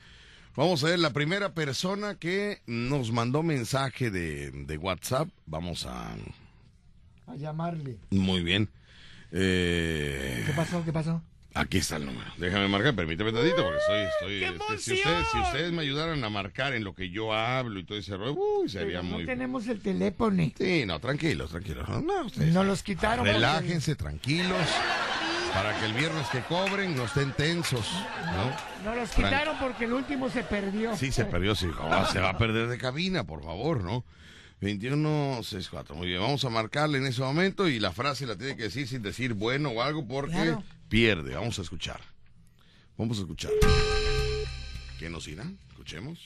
Vamos a ver la primera persona que nos mandó mensaje de, de WhatsApp. Vamos a... A llamarle. Muy bien. Eh, ¿Qué pasó? ¿Qué pasó? Aquí está el número. Déjame marcar, permíteme tantito porque estoy... estoy ¡Qué este, si, ustedes, si ustedes me ayudaran a marcar en lo que yo hablo y todo ese rollo, uy, sería Pero no muy... tenemos el teléfono. Sí, no, tranquilos, tranquilos. No, ustedes... Nos los quitaron. porque- Relájense, tranquilos, para que el viernes que cobren no estén tensos, ¿no? Nos los quitaron porque el último se perdió. Sí, se perdió, sí. ¿Cómo se va a perder de cabina, por favor, ¿no? 2164, muy bien. Vamos a marcarle en ese momento y la frase la tiene que decir sin decir bueno o algo porque Claro. pierde. Vamos a escuchar. Vamos a escuchar. ¿Qué nos irá? Escuchemos.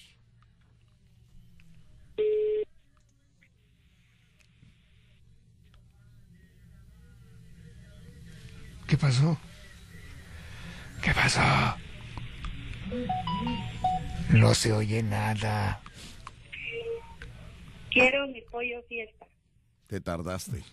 ¿Qué pasó? ¿Qué pasó? No se oye nada. Quiero mi pollo fiesta. Te tardaste.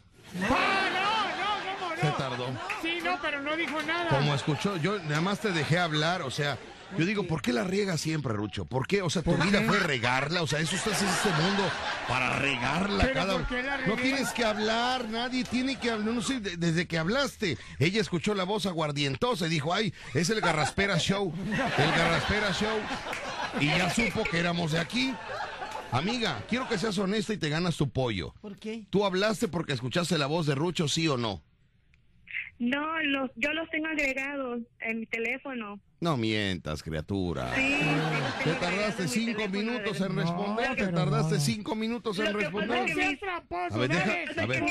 ¡Ah, no, no, cómo no! Se tardó. Sí, no, pero no dijo nada. Como escuchó, yo nada más te dejé hablar, o sea, yo digo, ¿por qué la riega siempre, Rucho? ¿Por qué? O sea, tu ¿Por vida fue regarla, o sea, eso estás en este mundo para regarla ¿Pero cada por qué la No tienes que hablar, nadie tiene que hablar, no sé, de- desde que hablaste, ella escuchó la voz aguardientosa y dijo, ay, es el Garraspera Show, el Garraspera Show, y ya supo que éramos de aquí. Amiga, quiero que seas honesta y te ganas tu pollo. ¿Por qué? ¿Tú hablaste porque escuchaste la voz de Rucho, sí o no? No, los, yo los tengo agregados en mi teléfono. No mientas, criatura. Sí, Te tardaste cinco minutos en No, responder, te tardaste no. cinco minutos en responder. A ver, deja- a ver.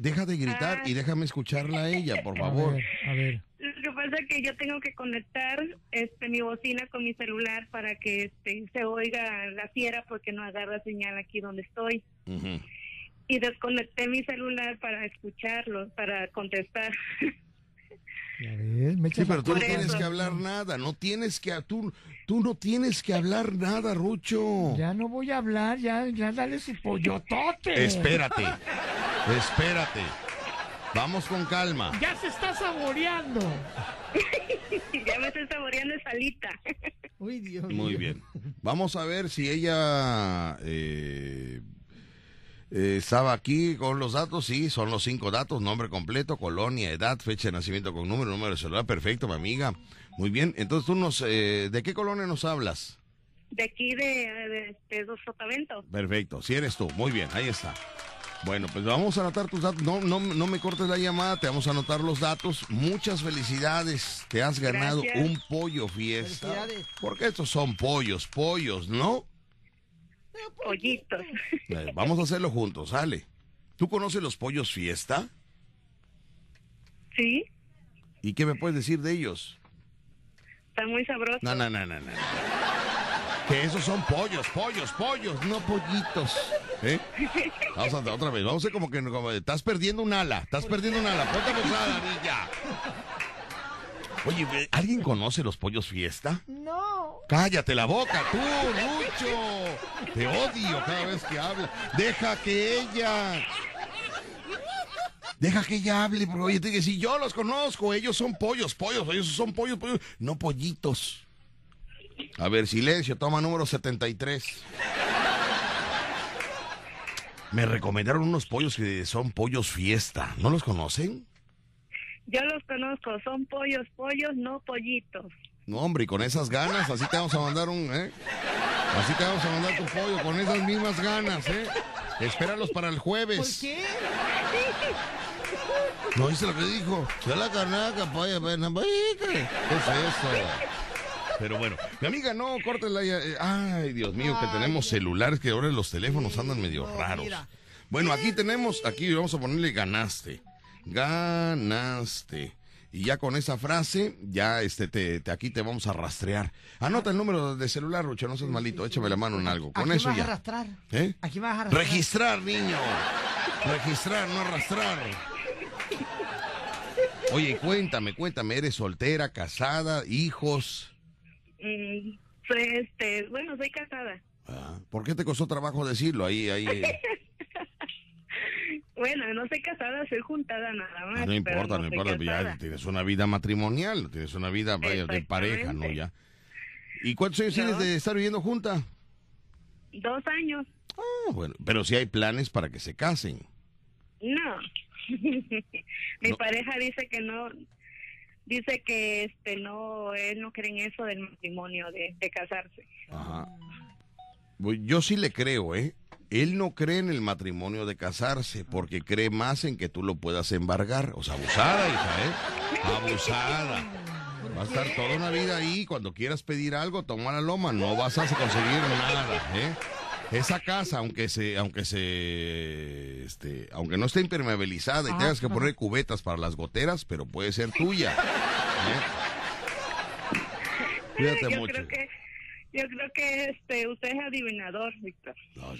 Deja de gritar Ah. y déjame escucharla a ella, por A favor. ver, a ver. Lo que pasa es que yo tengo que conectar este mi bocina con mi celular para que este se oiga la fiera porque no agarra señal aquí donde estoy. Y desconecté mi celular para escucharlo, para contestar. Ya ves, me Sí, pero tú no tienes que hablar nada, no tienes que tú tú no tienes que hablar nada, Rucho. Ya no voy a hablar, ya, ya dale su pollotote. Espérate. Espérate. Vamos con calma. Ya se está saboreando. (laughs) ya me estoy saboreando esa alita. (laughs) Uy, Dios Muy bien. Vamos a ver si ella eh, eh, estaba aquí con los datos. Sí, son los cinco datos: nombre completo, colonia, edad, fecha de nacimiento con número, número de celular. Perfecto, mi amiga. Muy bien. Entonces, tú nos, eh, ¿de qué colonia nos hablas? De aquí de, de, de Sotavento. Perfecto, si eres tú. Muy bien, ahí está. Bueno, pues vamos a anotar tus datos. No, no, no me cortes la llamada, te vamos a anotar los datos. Muchas felicidades. Te has ganado Gracias. un pollo fiesta. Felicidades. Porque estos son pollos, pollos, ¿no? Pollitos. Eh, Vamos a hacerlo juntos, sale. ¿Tú conoces los pollos fiesta? Sí, ¿Y qué me puedes decir de ellos? está muy sabroso. No, no, no, no, no. Que esos son pollos, pollos, pollos, no pollitos. ¿Eh? Vamos a otra vez. Vamos a como que como, estás perdiendo un ala. Estás perdiendo un ala. Ponte abusada, Villa. Oye, ¿alguien conoce los pollos fiesta? No. Cállate la boca, tú, Lucho. Te odio cada vez que habla. Deja que ella. Deja que ella hable, porque oye, te dice, si yo los conozco, ellos son pollos, pollos, ellos son pollos, pollos, no pollitos. A ver, silencio, toma número 73. Me recomendaron unos pollos que son pollos fiesta. ¿No los conocen? Yo los conozco, son pollos, pollos, no pollitos. No, hombre, y con esas ganas, así te vamos a mandar un, ¿eh? Así te vamos a mandar tu pollo, con esas mismas ganas, ¿eh? Espéralos para el ¿Por jueves. qué? ¿No viste lo que dijo? Ya la canaca, pollo, ven, pollito. ¿Qué es eso? Pero bueno, mi amiga, no, córtela ya. eh, Ay, Dios mío, que tenemos celulares, que ahora los teléfonos andan medio raros. Bueno, aquí tenemos, aquí vamos a ponerle ganaste. ganaste. Y ya con esa frase, ya este te, te- aquí te vamos a rastrear. Anota el número de celular, Rucho, no seas malito, échame la mano en algo. Con Aquí eso vas a ya. arrastrar. ¿Eh? Aquí vas a arrastrar. Registrar, niño. Registrar, no arrastrar. Oye, cuéntame, cuéntame, ¿eres soltera, casada, hijos? Mm, soy, este, bueno, soy casada. Ah, ¿Por qué te costó trabajo decirlo? Ahí, ahí. eh, (laughs) Bueno, no soy casada, soy juntada nada más. no importa, no importa, ya tienes una vida matrimonial, tienes una vida vaya, de pareja, ¿no? Ya. ¿Y cuántos años tienes de estar viviendo junta? Dos años. Ah, bueno, pero si hay planes para que se casen. No. (laughs) Mi No. pareja dice que no, dice que este no, él no cree en eso del matrimonio, de, de casarse. Ajá. Pues Yo sí le creo, ¿eh? Él no cree en el matrimonio de casarse porque cree más en que tú lo puedas embargar. O sea, abusada, hija, ¿eh? Abusada. Va a estar toda una vida ahí. Cuando quieras pedir algo, toma la loma. No vas a conseguir nada, ¿eh? Esa casa, aunque se, aunque se, este, aunque no esté impermeabilizada y tengas que poner cubetas para las goteras, pero puede ser tuya. ¿eh? Cuídate yo mucho. creo que, yo creo que este, usted es adivinador, Víctor. No,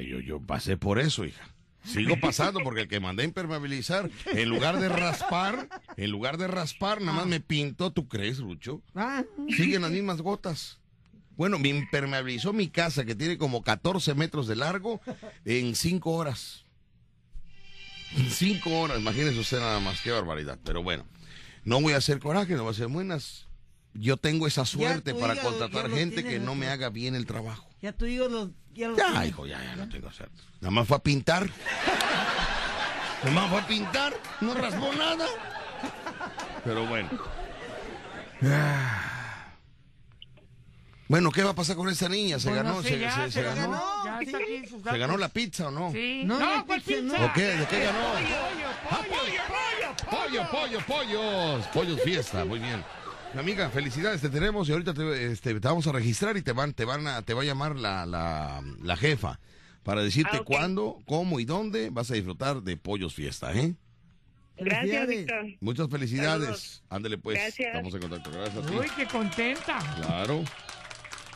yo, yo- pasé por eso, hija. Sigo pasando porque el que mandé a impermeabilizar, en lugar de raspar, en lugar de raspar, nada más me pintó, ¿tú crees, Rucho? Ah, Siguen las mismas gotas. Bueno, me impermeabilizó mi casa, que tiene como 14 metros de largo, en 5 horas. En 5 horas, imagínese usted nada más, qué barbaridad. Pero bueno, no voy a hacer coraje, no voy a hacer buenas. Yo tengo esa suerte para hígado contratar gente tienes, que no me haga bien el trabajo. ya tu hijo lo, ya lo Ya, hijo, ya, ya no tengo suerte. Nada más fue a pintar. Nada más fue a pintar. No raspó nada. Pero bueno. (laughs) Ah. Bueno, ¿qué va a pasar con esta niña? ¿Se ganó? se, ya, se- se se ganó? ganó. Ya sí. está aquí en sus ¿Se ganó la pizza o no? Sí. No, No, ¿cuál pizza no. qué? ¿De qué ganó? Pollo, pollo, pollo, Pollo, pollo, pollos. Pollos fiesta, muy bien. Mi amiga, felicidades, te tenemos y ahorita te, este, te vamos a registrar y te van, te van a, te va a llamar la, la, la jefa para decirte Ah, cuándo, cómo y dónde vas a disfrutar de pollos fiesta, ¿eh? Gracias. Víctor. Muchas felicidades. Saludos. Ándele pues, Gracias. estamos en contacto. Gracias a ti. Uy, qué contenta. Claro.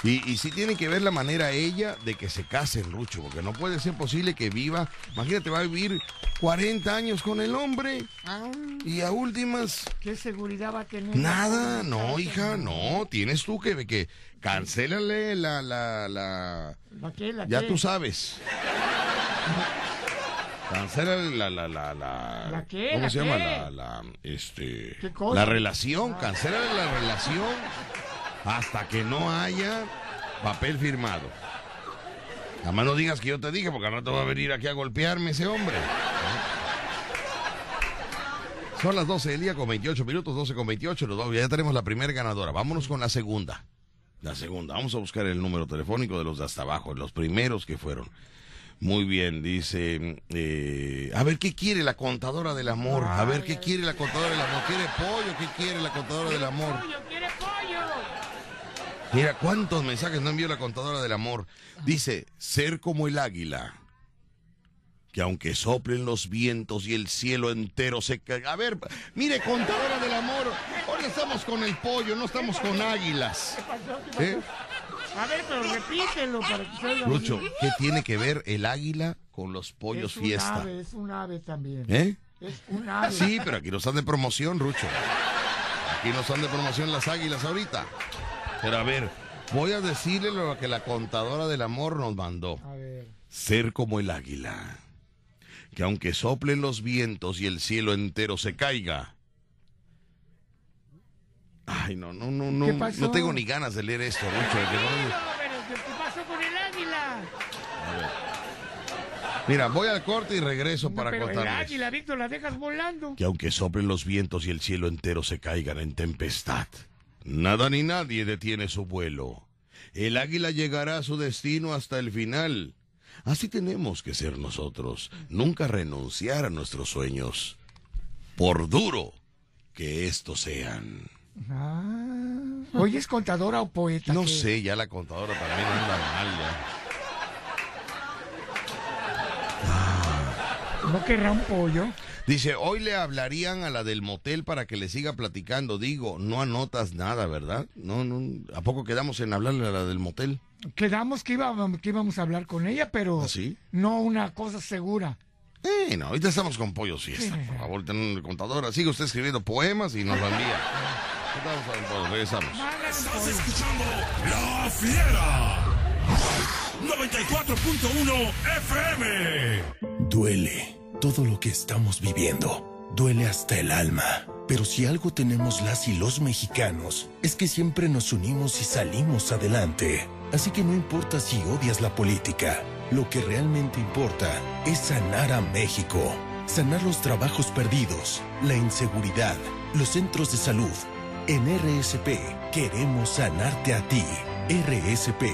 Y, y sí tiene que ver la manera ella de que se case el Rucho, porque no puede ser posible que viva, imagínate, va a vivir 40 años con el hombre Ah, y a últimas ¿Qué seguridad va a tener? Nada, no, hija, no. Tienes tú que, que cancélale la, la, la. ¿La qué? ¿La Ya qué? tú sabes. Cancélale la, la, la, la. ¿La qué? ¿Cómo ¿La se llama? La, la, este. ¿Qué cosa? La relación, cancélale la relación hasta que no haya papel firmado. Además no digas que yo te dije, porque al rato va a venir aquí a golpearme ese hombre. Son las 12 del día con 28 minutos, 12 con 28. nos vamos- Ya tenemos la primera ganadora. Vámonos con la segunda. La segunda. Vamos a buscar el número telefónico de los de hasta abajo, los primeros que fueron. Muy bien, dice. eh, a ver, ¿qué quiere la contadora del amor? A ver, ¿qué quiere la contadora del amor? ¿Quiere pollo? ¿Qué quiere la contadora del amor? Pollo, quiere pollo. Mira, ¿cuántos mensajes no envió la contadora del amor? Dice, ser como el águila, que aunque soplen los vientos y el cielo entero se caiga. A ver, mire, contadora del amor, hoy estamos con el pollo, no estamos con águilas. ¿Qué. ¿Eh? A ver, pero repítelo para que se Lucho. ¿qué tiene que ver el águila con los pollos es un fiesta? ave, es un ave también. ¿Eh? Es un ave. Sí, pero aquí no están de promoción, Rucho. Aquí no están de promoción las águilas ahorita. Pero a ver, voy a decirle lo que la contadora del amor nos mandó. A ver. Ser como el águila, que aunque soplen los vientos y el cielo entero se caiga. Ay, no, no, no, no. No tengo ni ganas de leer esto, Rucho. no- No, ¿qué pasó con el águila? Mira, voy al corte y regreso para pero el contarles. águila, Víctor, la dejas volando. que aunque soplen los vientos y el cielo entero se caigan en tempestad, nada ni nadie detiene su vuelo. El águila llegará a su destino hasta el final. Así tenemos que ser nosotros, nunca renunciar a nuestros sueños, por duro que estos sean. Ah. Oye, ¿es contadora o poeta? No sé, ya la contadora también anda mal ya. ¿No querrá un pollo? Dice, hoy le hablarían a la del motel para que le siga platicando. Digo, no anotas nada, ¿verdad? No, no. ¿A poco quedamos en hablarle a la del motel? Quedamos que íbamos, que íbamos a hablar con ella, pero ¿Ah, sí? no una cosa segura. Eh, no, ahorita estamos con pollo fiesta. Sí. Por favor, ten el contador. Sigue usted escribiendo poemas y nos lo envía. Estamos regresamos. Estás escuchando La Fiera. 94.1 FM. Duele todo lo que estamos viviendo. Duele hasta el alma. Pero si algo tenemos las y los mexicanos, es que siempre nos unimos y salimos adelante. Así que no importa si odias la política, lo que realmente importa es sanar a México. Sanar los trabajos perdidos, la inseguridad, los centros de salud. En RSP queremos sanarte a ti. RSP,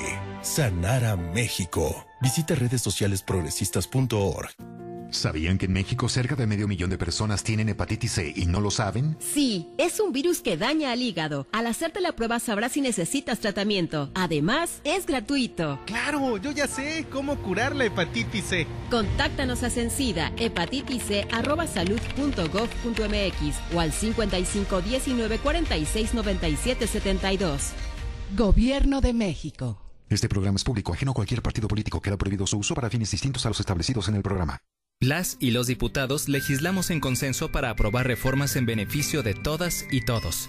sanar a México. Visita redes sociales progresistas.org. ¿Sabían que en México cerca de medio millón de personas tienen hepatitis C y no lo saben? Sí, es un virus que daña al hígado. Al hacerte la prueba sabrás si necesitas tratamiento. Además, es gratuito. Claro, yo ya sé cómo curar la hepatitis C. Contáctanos a Sencida, hepatitis.salud.gov.mx o al 55 19 46 97 72. Gobierno de México. Este programa es público, ajeno a cualquier partido político. Queda prohibido su uso para fines distintos a los establecidos en el programa. Las y los diputados legislamos en consenso para aprobar reformas en beneficio de todas y todos.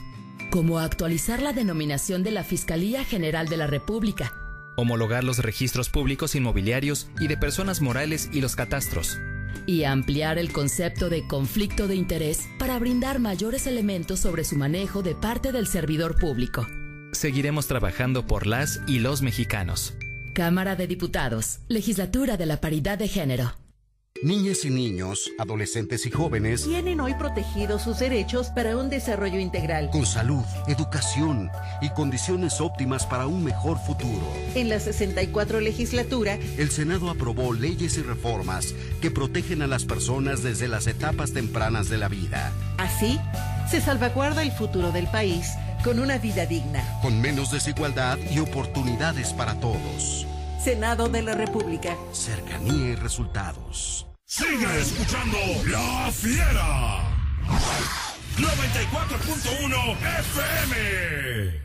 Como actualizar la denominación de la Fiscalía General de la República. Homologar los registros públicos inmobiliarios y de personas morales y los catastros. Y ampliar el concepto de conflicto de interés para brindar mayores elementos sobre su manejo de parte del servidor público. Seguiremos trabajando por las y los mexicanos. Cámara de Diputados, Legislatura de la Paridad de Género. Niñas y niños, adolescentes y jóvenes tienen hoy protegidos sus derechos para un desarrollo integral. con salud, educación y condiciones óptimas para un mejor futuro. En la 64 legislatura, El Senado aprobó leyes y reformas que protegen a las personas desde las etapas tempranas de la vida, así, se salvaguarda el futuro del país con una vida digna. con menos desigualdad y oportunidades para todos. Senado de la República. Cercanía y resultados. Sigue escuchando La Fiera. 94.1 FM.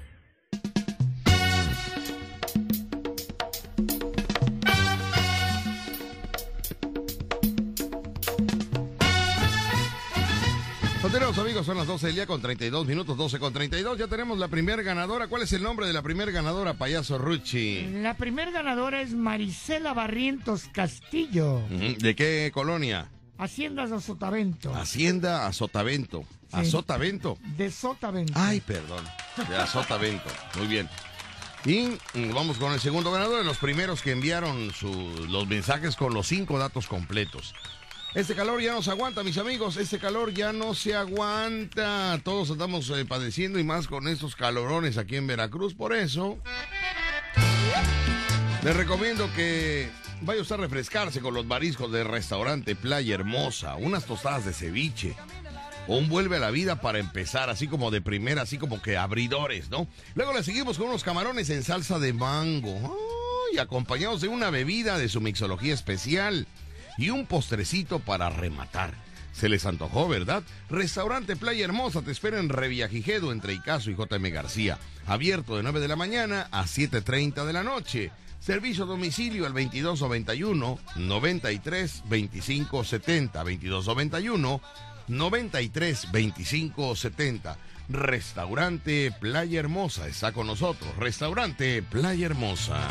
Continuamos amigos, son las 12 del día con 32 minutos, 12 con 32. Ya tenemos la primera ganadora. ¿Cuál es el nombre de la primera ganadora, payaso Ruchi? La primer ganadora es Marisela Barrientos Castillo. ¿De qué colonia? Haciendas de Sotavento. Hacienda a Sotavento. ¿A Sí. Sotavento? De Sotavento. Ay, perdón. De a Sotavento. Muy bien. Y mm, vamos con el segundo ganador, de los primeros que enviaron su- los mensajes con los cinco datos completos. Este calor ya no se aguanta, mis amigos. Este calor ya no se aguanta. Todos estamos eh, padeciendo y más con estos calorones aquí en Veracruz. Por eso, les recomiendo que vaya usted a refrescarse con los mariscos del restaurante Playa Hermosa. Unas tostadas de ceviche. O un vuelve a la vida para empezar, así como de primera, así como que abridores, ¿no? Luego le seguimos con unos camarones en salsa de mango. ¡Ay! Acompañados de una bebida de su mixología especial y un postrecito para rematar. Se les antojó, ¿verdad? Restaurante Playa Hermosa te espera en Reviajigedo entre Icaso y JM García. Abierto de 9 de la mañana a 7.30 de la noche. Servicio a domicilio al 2291 93 25 70 2291 93 25 70. Restaurante Playa Hermosa está con nosotros. Restaurante Playa Hermosa.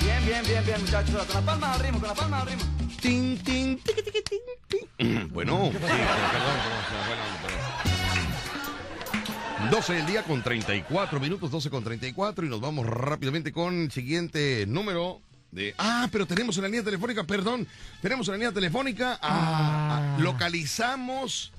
Bien, bien, bien, bien, muchachos. Con la palma al ritmo, con la palma al ritmo. Tin, tin, tiqui, tiqui, tin, tin. Bueno, sí, perdón, perdón, se me fue la onda, perdón. 12 del día con 34 minutos, 12 con 34 y nos vamos rápidamente con el siguiente número de... Ah, pero tenemos en la línea telefónica, perdón, tenemos en la línea telefónica, a- a- localizamos...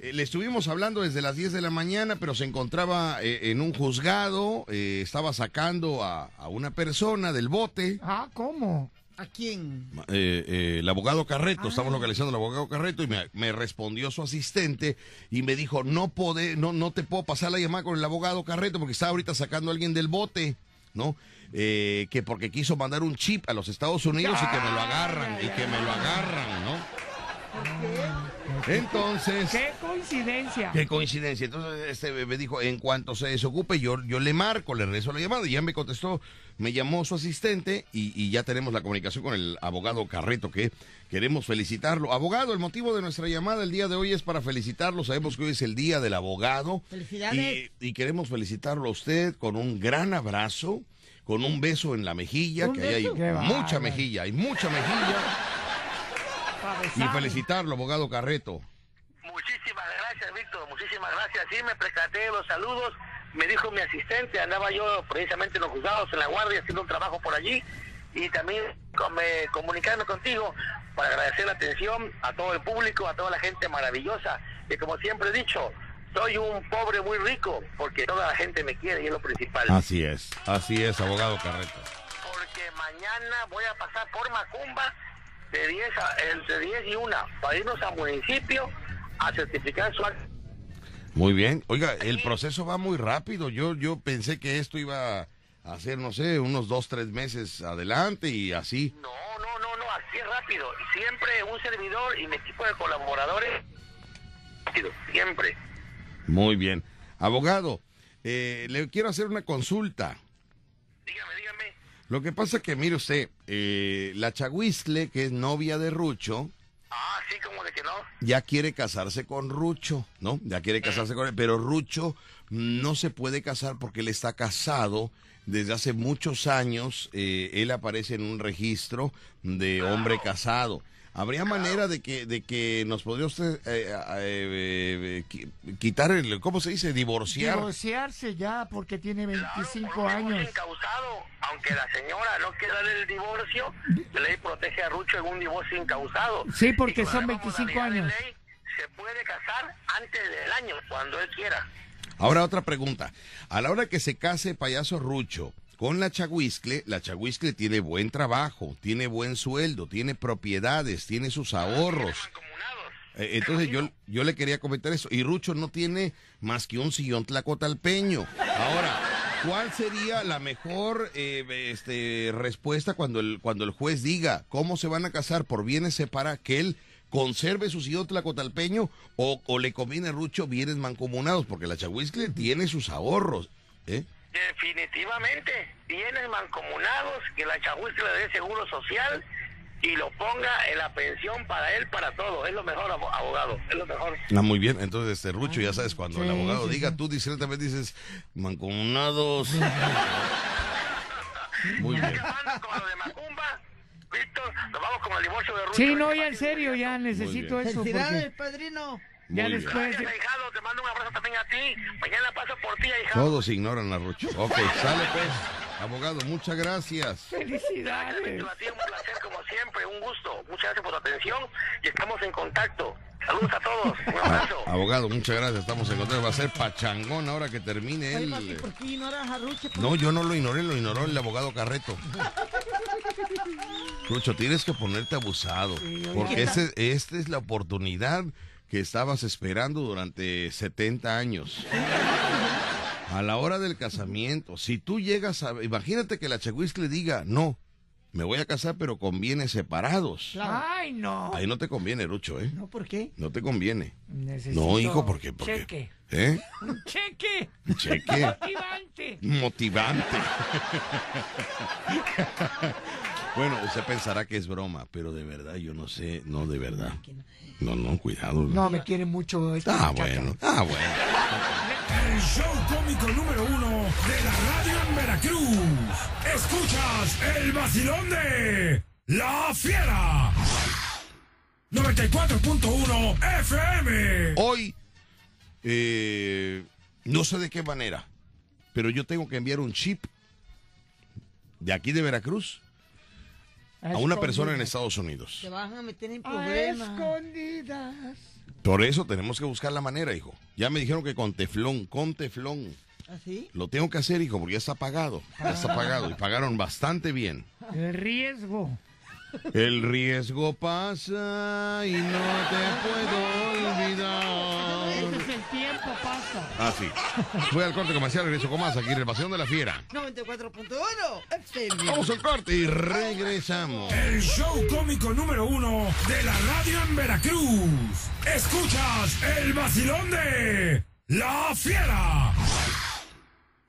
eh, le estuvimos hablando desde las 10 de la mañana, pero se encontraba eh, en un juzgado, eh, estaba sacando a, a una persona del bote. Ah, ¿cómo? ¿A quién? eh, eh, el abogado Carreto, estamos localizando al abogado Carreto y me, me respondió su asistente y me dijo, no, pode- no, no te puedo pasar la llamada con el abogado Carreto porque está ahorita sacando a alguien del bote, ¿no? Eh, que porque quiso mandar un chip a los Estados Unidos y que me lo agarran, y que me lo agarran, ¿no? Entonces. ¡Qué coincidencia! Qué coincidencia. Entonces este me dijo, en cuanto se desocupe, yo, yo le marco, le regreso la llamada. Y ya me contestó, me llamó su asistente y, y ya tenemos la comunicación con el abogado Carreto, que queremos felicitarlo. Abogado, el motivo de nuestra llamada el día de hoy es para felicitarlo. Sabemos que hoy es el día del abogado. Felicidades. Y, y queremos felicitarlo a usted con un gran abrazo, con un beso en la mejilla, ¿Un que ahí hay Qué mucha mejilla, hay mucha mejilla. Y felicitarlo, abogado Carreto. Muchísimas gracias, Víctor, muchísimas gracias. Sí, me percaté de los saludos. Me dijo mi asistente, andaba yo precisamente en los juzgados, en la guardia, haciendo un trabajo por allí. Y también me, comunicarme contigo para agradecer la atención a todo el público, a toda la gente maravillosa. Que como siempre he dicho, soy un pobre muy rico, porque toda la gente me quiere y es lo principal. Así es, así es, abogado Carreto. Porque mañana voy a pasar por Macumba de 10 a, entre 10 y 1 para irnos al municipio a certificar su acta. Muy bien. Oiga, el proceso va muy rápido. Yo, yo pensé que esto iba a ser, no sé, unos dos, tres meses adelante y así. No, no, no, no, así es rápido. Siempre un servidor y mi equipo de colaboradores. rápido, Siempre. Muy bien. Abogado, eh, le quiero hacer una consulta. Lo que pasa que, mire usted, eh, la Chaguistle, que es novia de Rucho, Ah, sí, como de que no. ya quiere casarse con Rucho, ¿no? Ya quiere casarse con él, pero Rucho no se puede casar porque él está casado desde hace muchos años. eh, él aparece en un registro de hombre casado. ¿Habría manera de que, de que nos podría usted eh, eh, eh, qui- quitar el, ¿cómo se dice? Divorciar. Divorciarse ya porque tiene 25 años. Incausado, aunque la señora no quiera darle el divorcio, la ley protege a Rucho en un divorcio incausado. Sí, porque son la 25 modalidad de años. ley, se puede casar antes del año, cuando él quiera. Ahora otra pregunta. A la hora que se case payaso Rucho con la Chaguiscle, la Chaguiscle tiene buen trabajo, tiene buen sueldo, tiene propiedades, tiene sus ahorros. Eh, entonces yo, yo le quería comentar eso. Y Rucho no tiene más que un sillón tlacotalpeño. Ahora, ¿cuál sería la mejor eh, este, respuesta cuando el, cuando el juez diga cómo se van a casar por bienes separados? Que él conserve su sillón tlacotalpeño o, o le conviene a Rucho bienes mancomunados, porque la Chaguiscle tiene sus ahorros. ¿eh? Definitivamente, bienes mancomunados, que la chahuisca le dé seguro social y lo ponga en la pensión para él, para todo. Es lo mejor, abo- abogado, es lo mejor. Ah, muy bien. Entonces, este Rucho, ya sabes, cuando el Sí, abogado sí, diga, sí. tú discretamente dices, mancomunados. (laughs) (laughs) muy bien. Con lo de Macumba, Víctor, nos vamos con el divorcio de Rucho. Sí, no, ya en serio, ya necesito eso. Felicidades, Porque padrino. Ya Muy bien. después. Gracias, ahijado, te mando un abrazo también a ti. Mañana paso por ti, ahijado. Todos ignoran a Rucho. Ok, sale pues. Abogado, muchas gracias. Felicidades. Un placer como siempre, un gusto. Muchas gracias por tu atención y estamos en contacto. Saludos a todos, un abrazo. Abogado, muchas gracias. Estamos en contacto. Va a ser pachangón ahora que termine él. ¿por qué ignoras a Rucho? No, yo no lo ignoré, lo ignoró el abogado Carreto. (laughs) Rucho, tienes que ponerte abusado. Porque ese- esta es la oportunidad que estabas esperando durante 70 años. A la hora del casamiento, si tú llegas a... Imagínate que la le diga, no, me voy a casar pero con bienes separados. Ay, no. Ahí no te conviene, Rucho, ¿eh? No, ¿por qué? No te conviene. Necesito No, hijo, ¿por qué? Porque, cheque. ¿Eh? Un cheque. Cheque. Motivante. Motivante. (laughs) bueno, usted pensará que es broma, pero de verdad yo no sé, no de verdad. No, no, cuidado. No, me quiere mucho esta Ah, muchacha. bueno, ah, bueno. El show cómico número uno de la radio en Veracruz. Escuchas el vacilón de La Fiera. 94.1 FM. Hoy, eh, no sé de qué manera, pero yo tengo que enviar un chip de aquí de Veracruz a una persona en Estados Unidos. Te van a meter en A problemas. escondidas. Por eso tenemos que buscar la manera, hijo. Ya me dijeron que con teflón, con teflón. ¿Así? Lo tengo que hacer, hijo, porque ya está pagado. Ya está pagado y pagaron bastante bien. El riesgo. El riesgo pasa y no te puedo olvidar. Ese es el tiempo. pasta. Ah, sí. Voy al corte comercial, regreso con más aquí en el Vacilón de la Fiera. 94.1 FM. Vamos al corte y regresamos. El show cómico número uno de la radio en Veracruz. Escuchas el vacilón de La Fiera.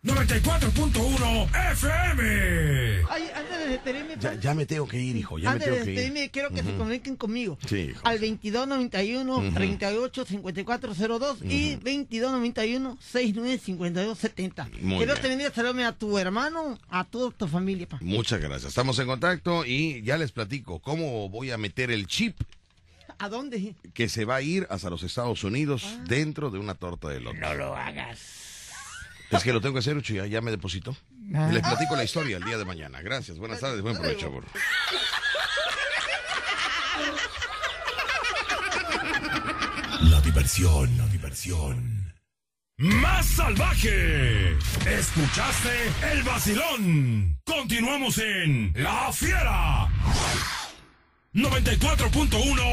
94.1 FM. Ay, antes de despedirme, Ya, ya me tengo que ir, hijo, ya me antes de tengo que ir. despedirme, quiero que se Ujú. comuniquen conmigo. Sí, hijo. Al 2291 Ujú. 38 5402 y 2291 69 52 70. Muy Quiero bien. te bendiga, saludame a tu hermano, a toda tu familia. pa. Muchas gracias. Estamos en contacto y ya les platico cómo voy a meter el chip ¿A dónde? que se va a ir hasta los Estados Unidos dentro de una torta de lote. No lo hagas. Es que lo tengo que hacer, Ucho, ya, ya me depositó. Ah. Les platico la historia el día de mañana. Gracias, buenas tardes, buen provecho, burro. La diversión, la diversión. Más salvaje. Escuchaste el vacilón. Continuamos en La Fiera. 94.1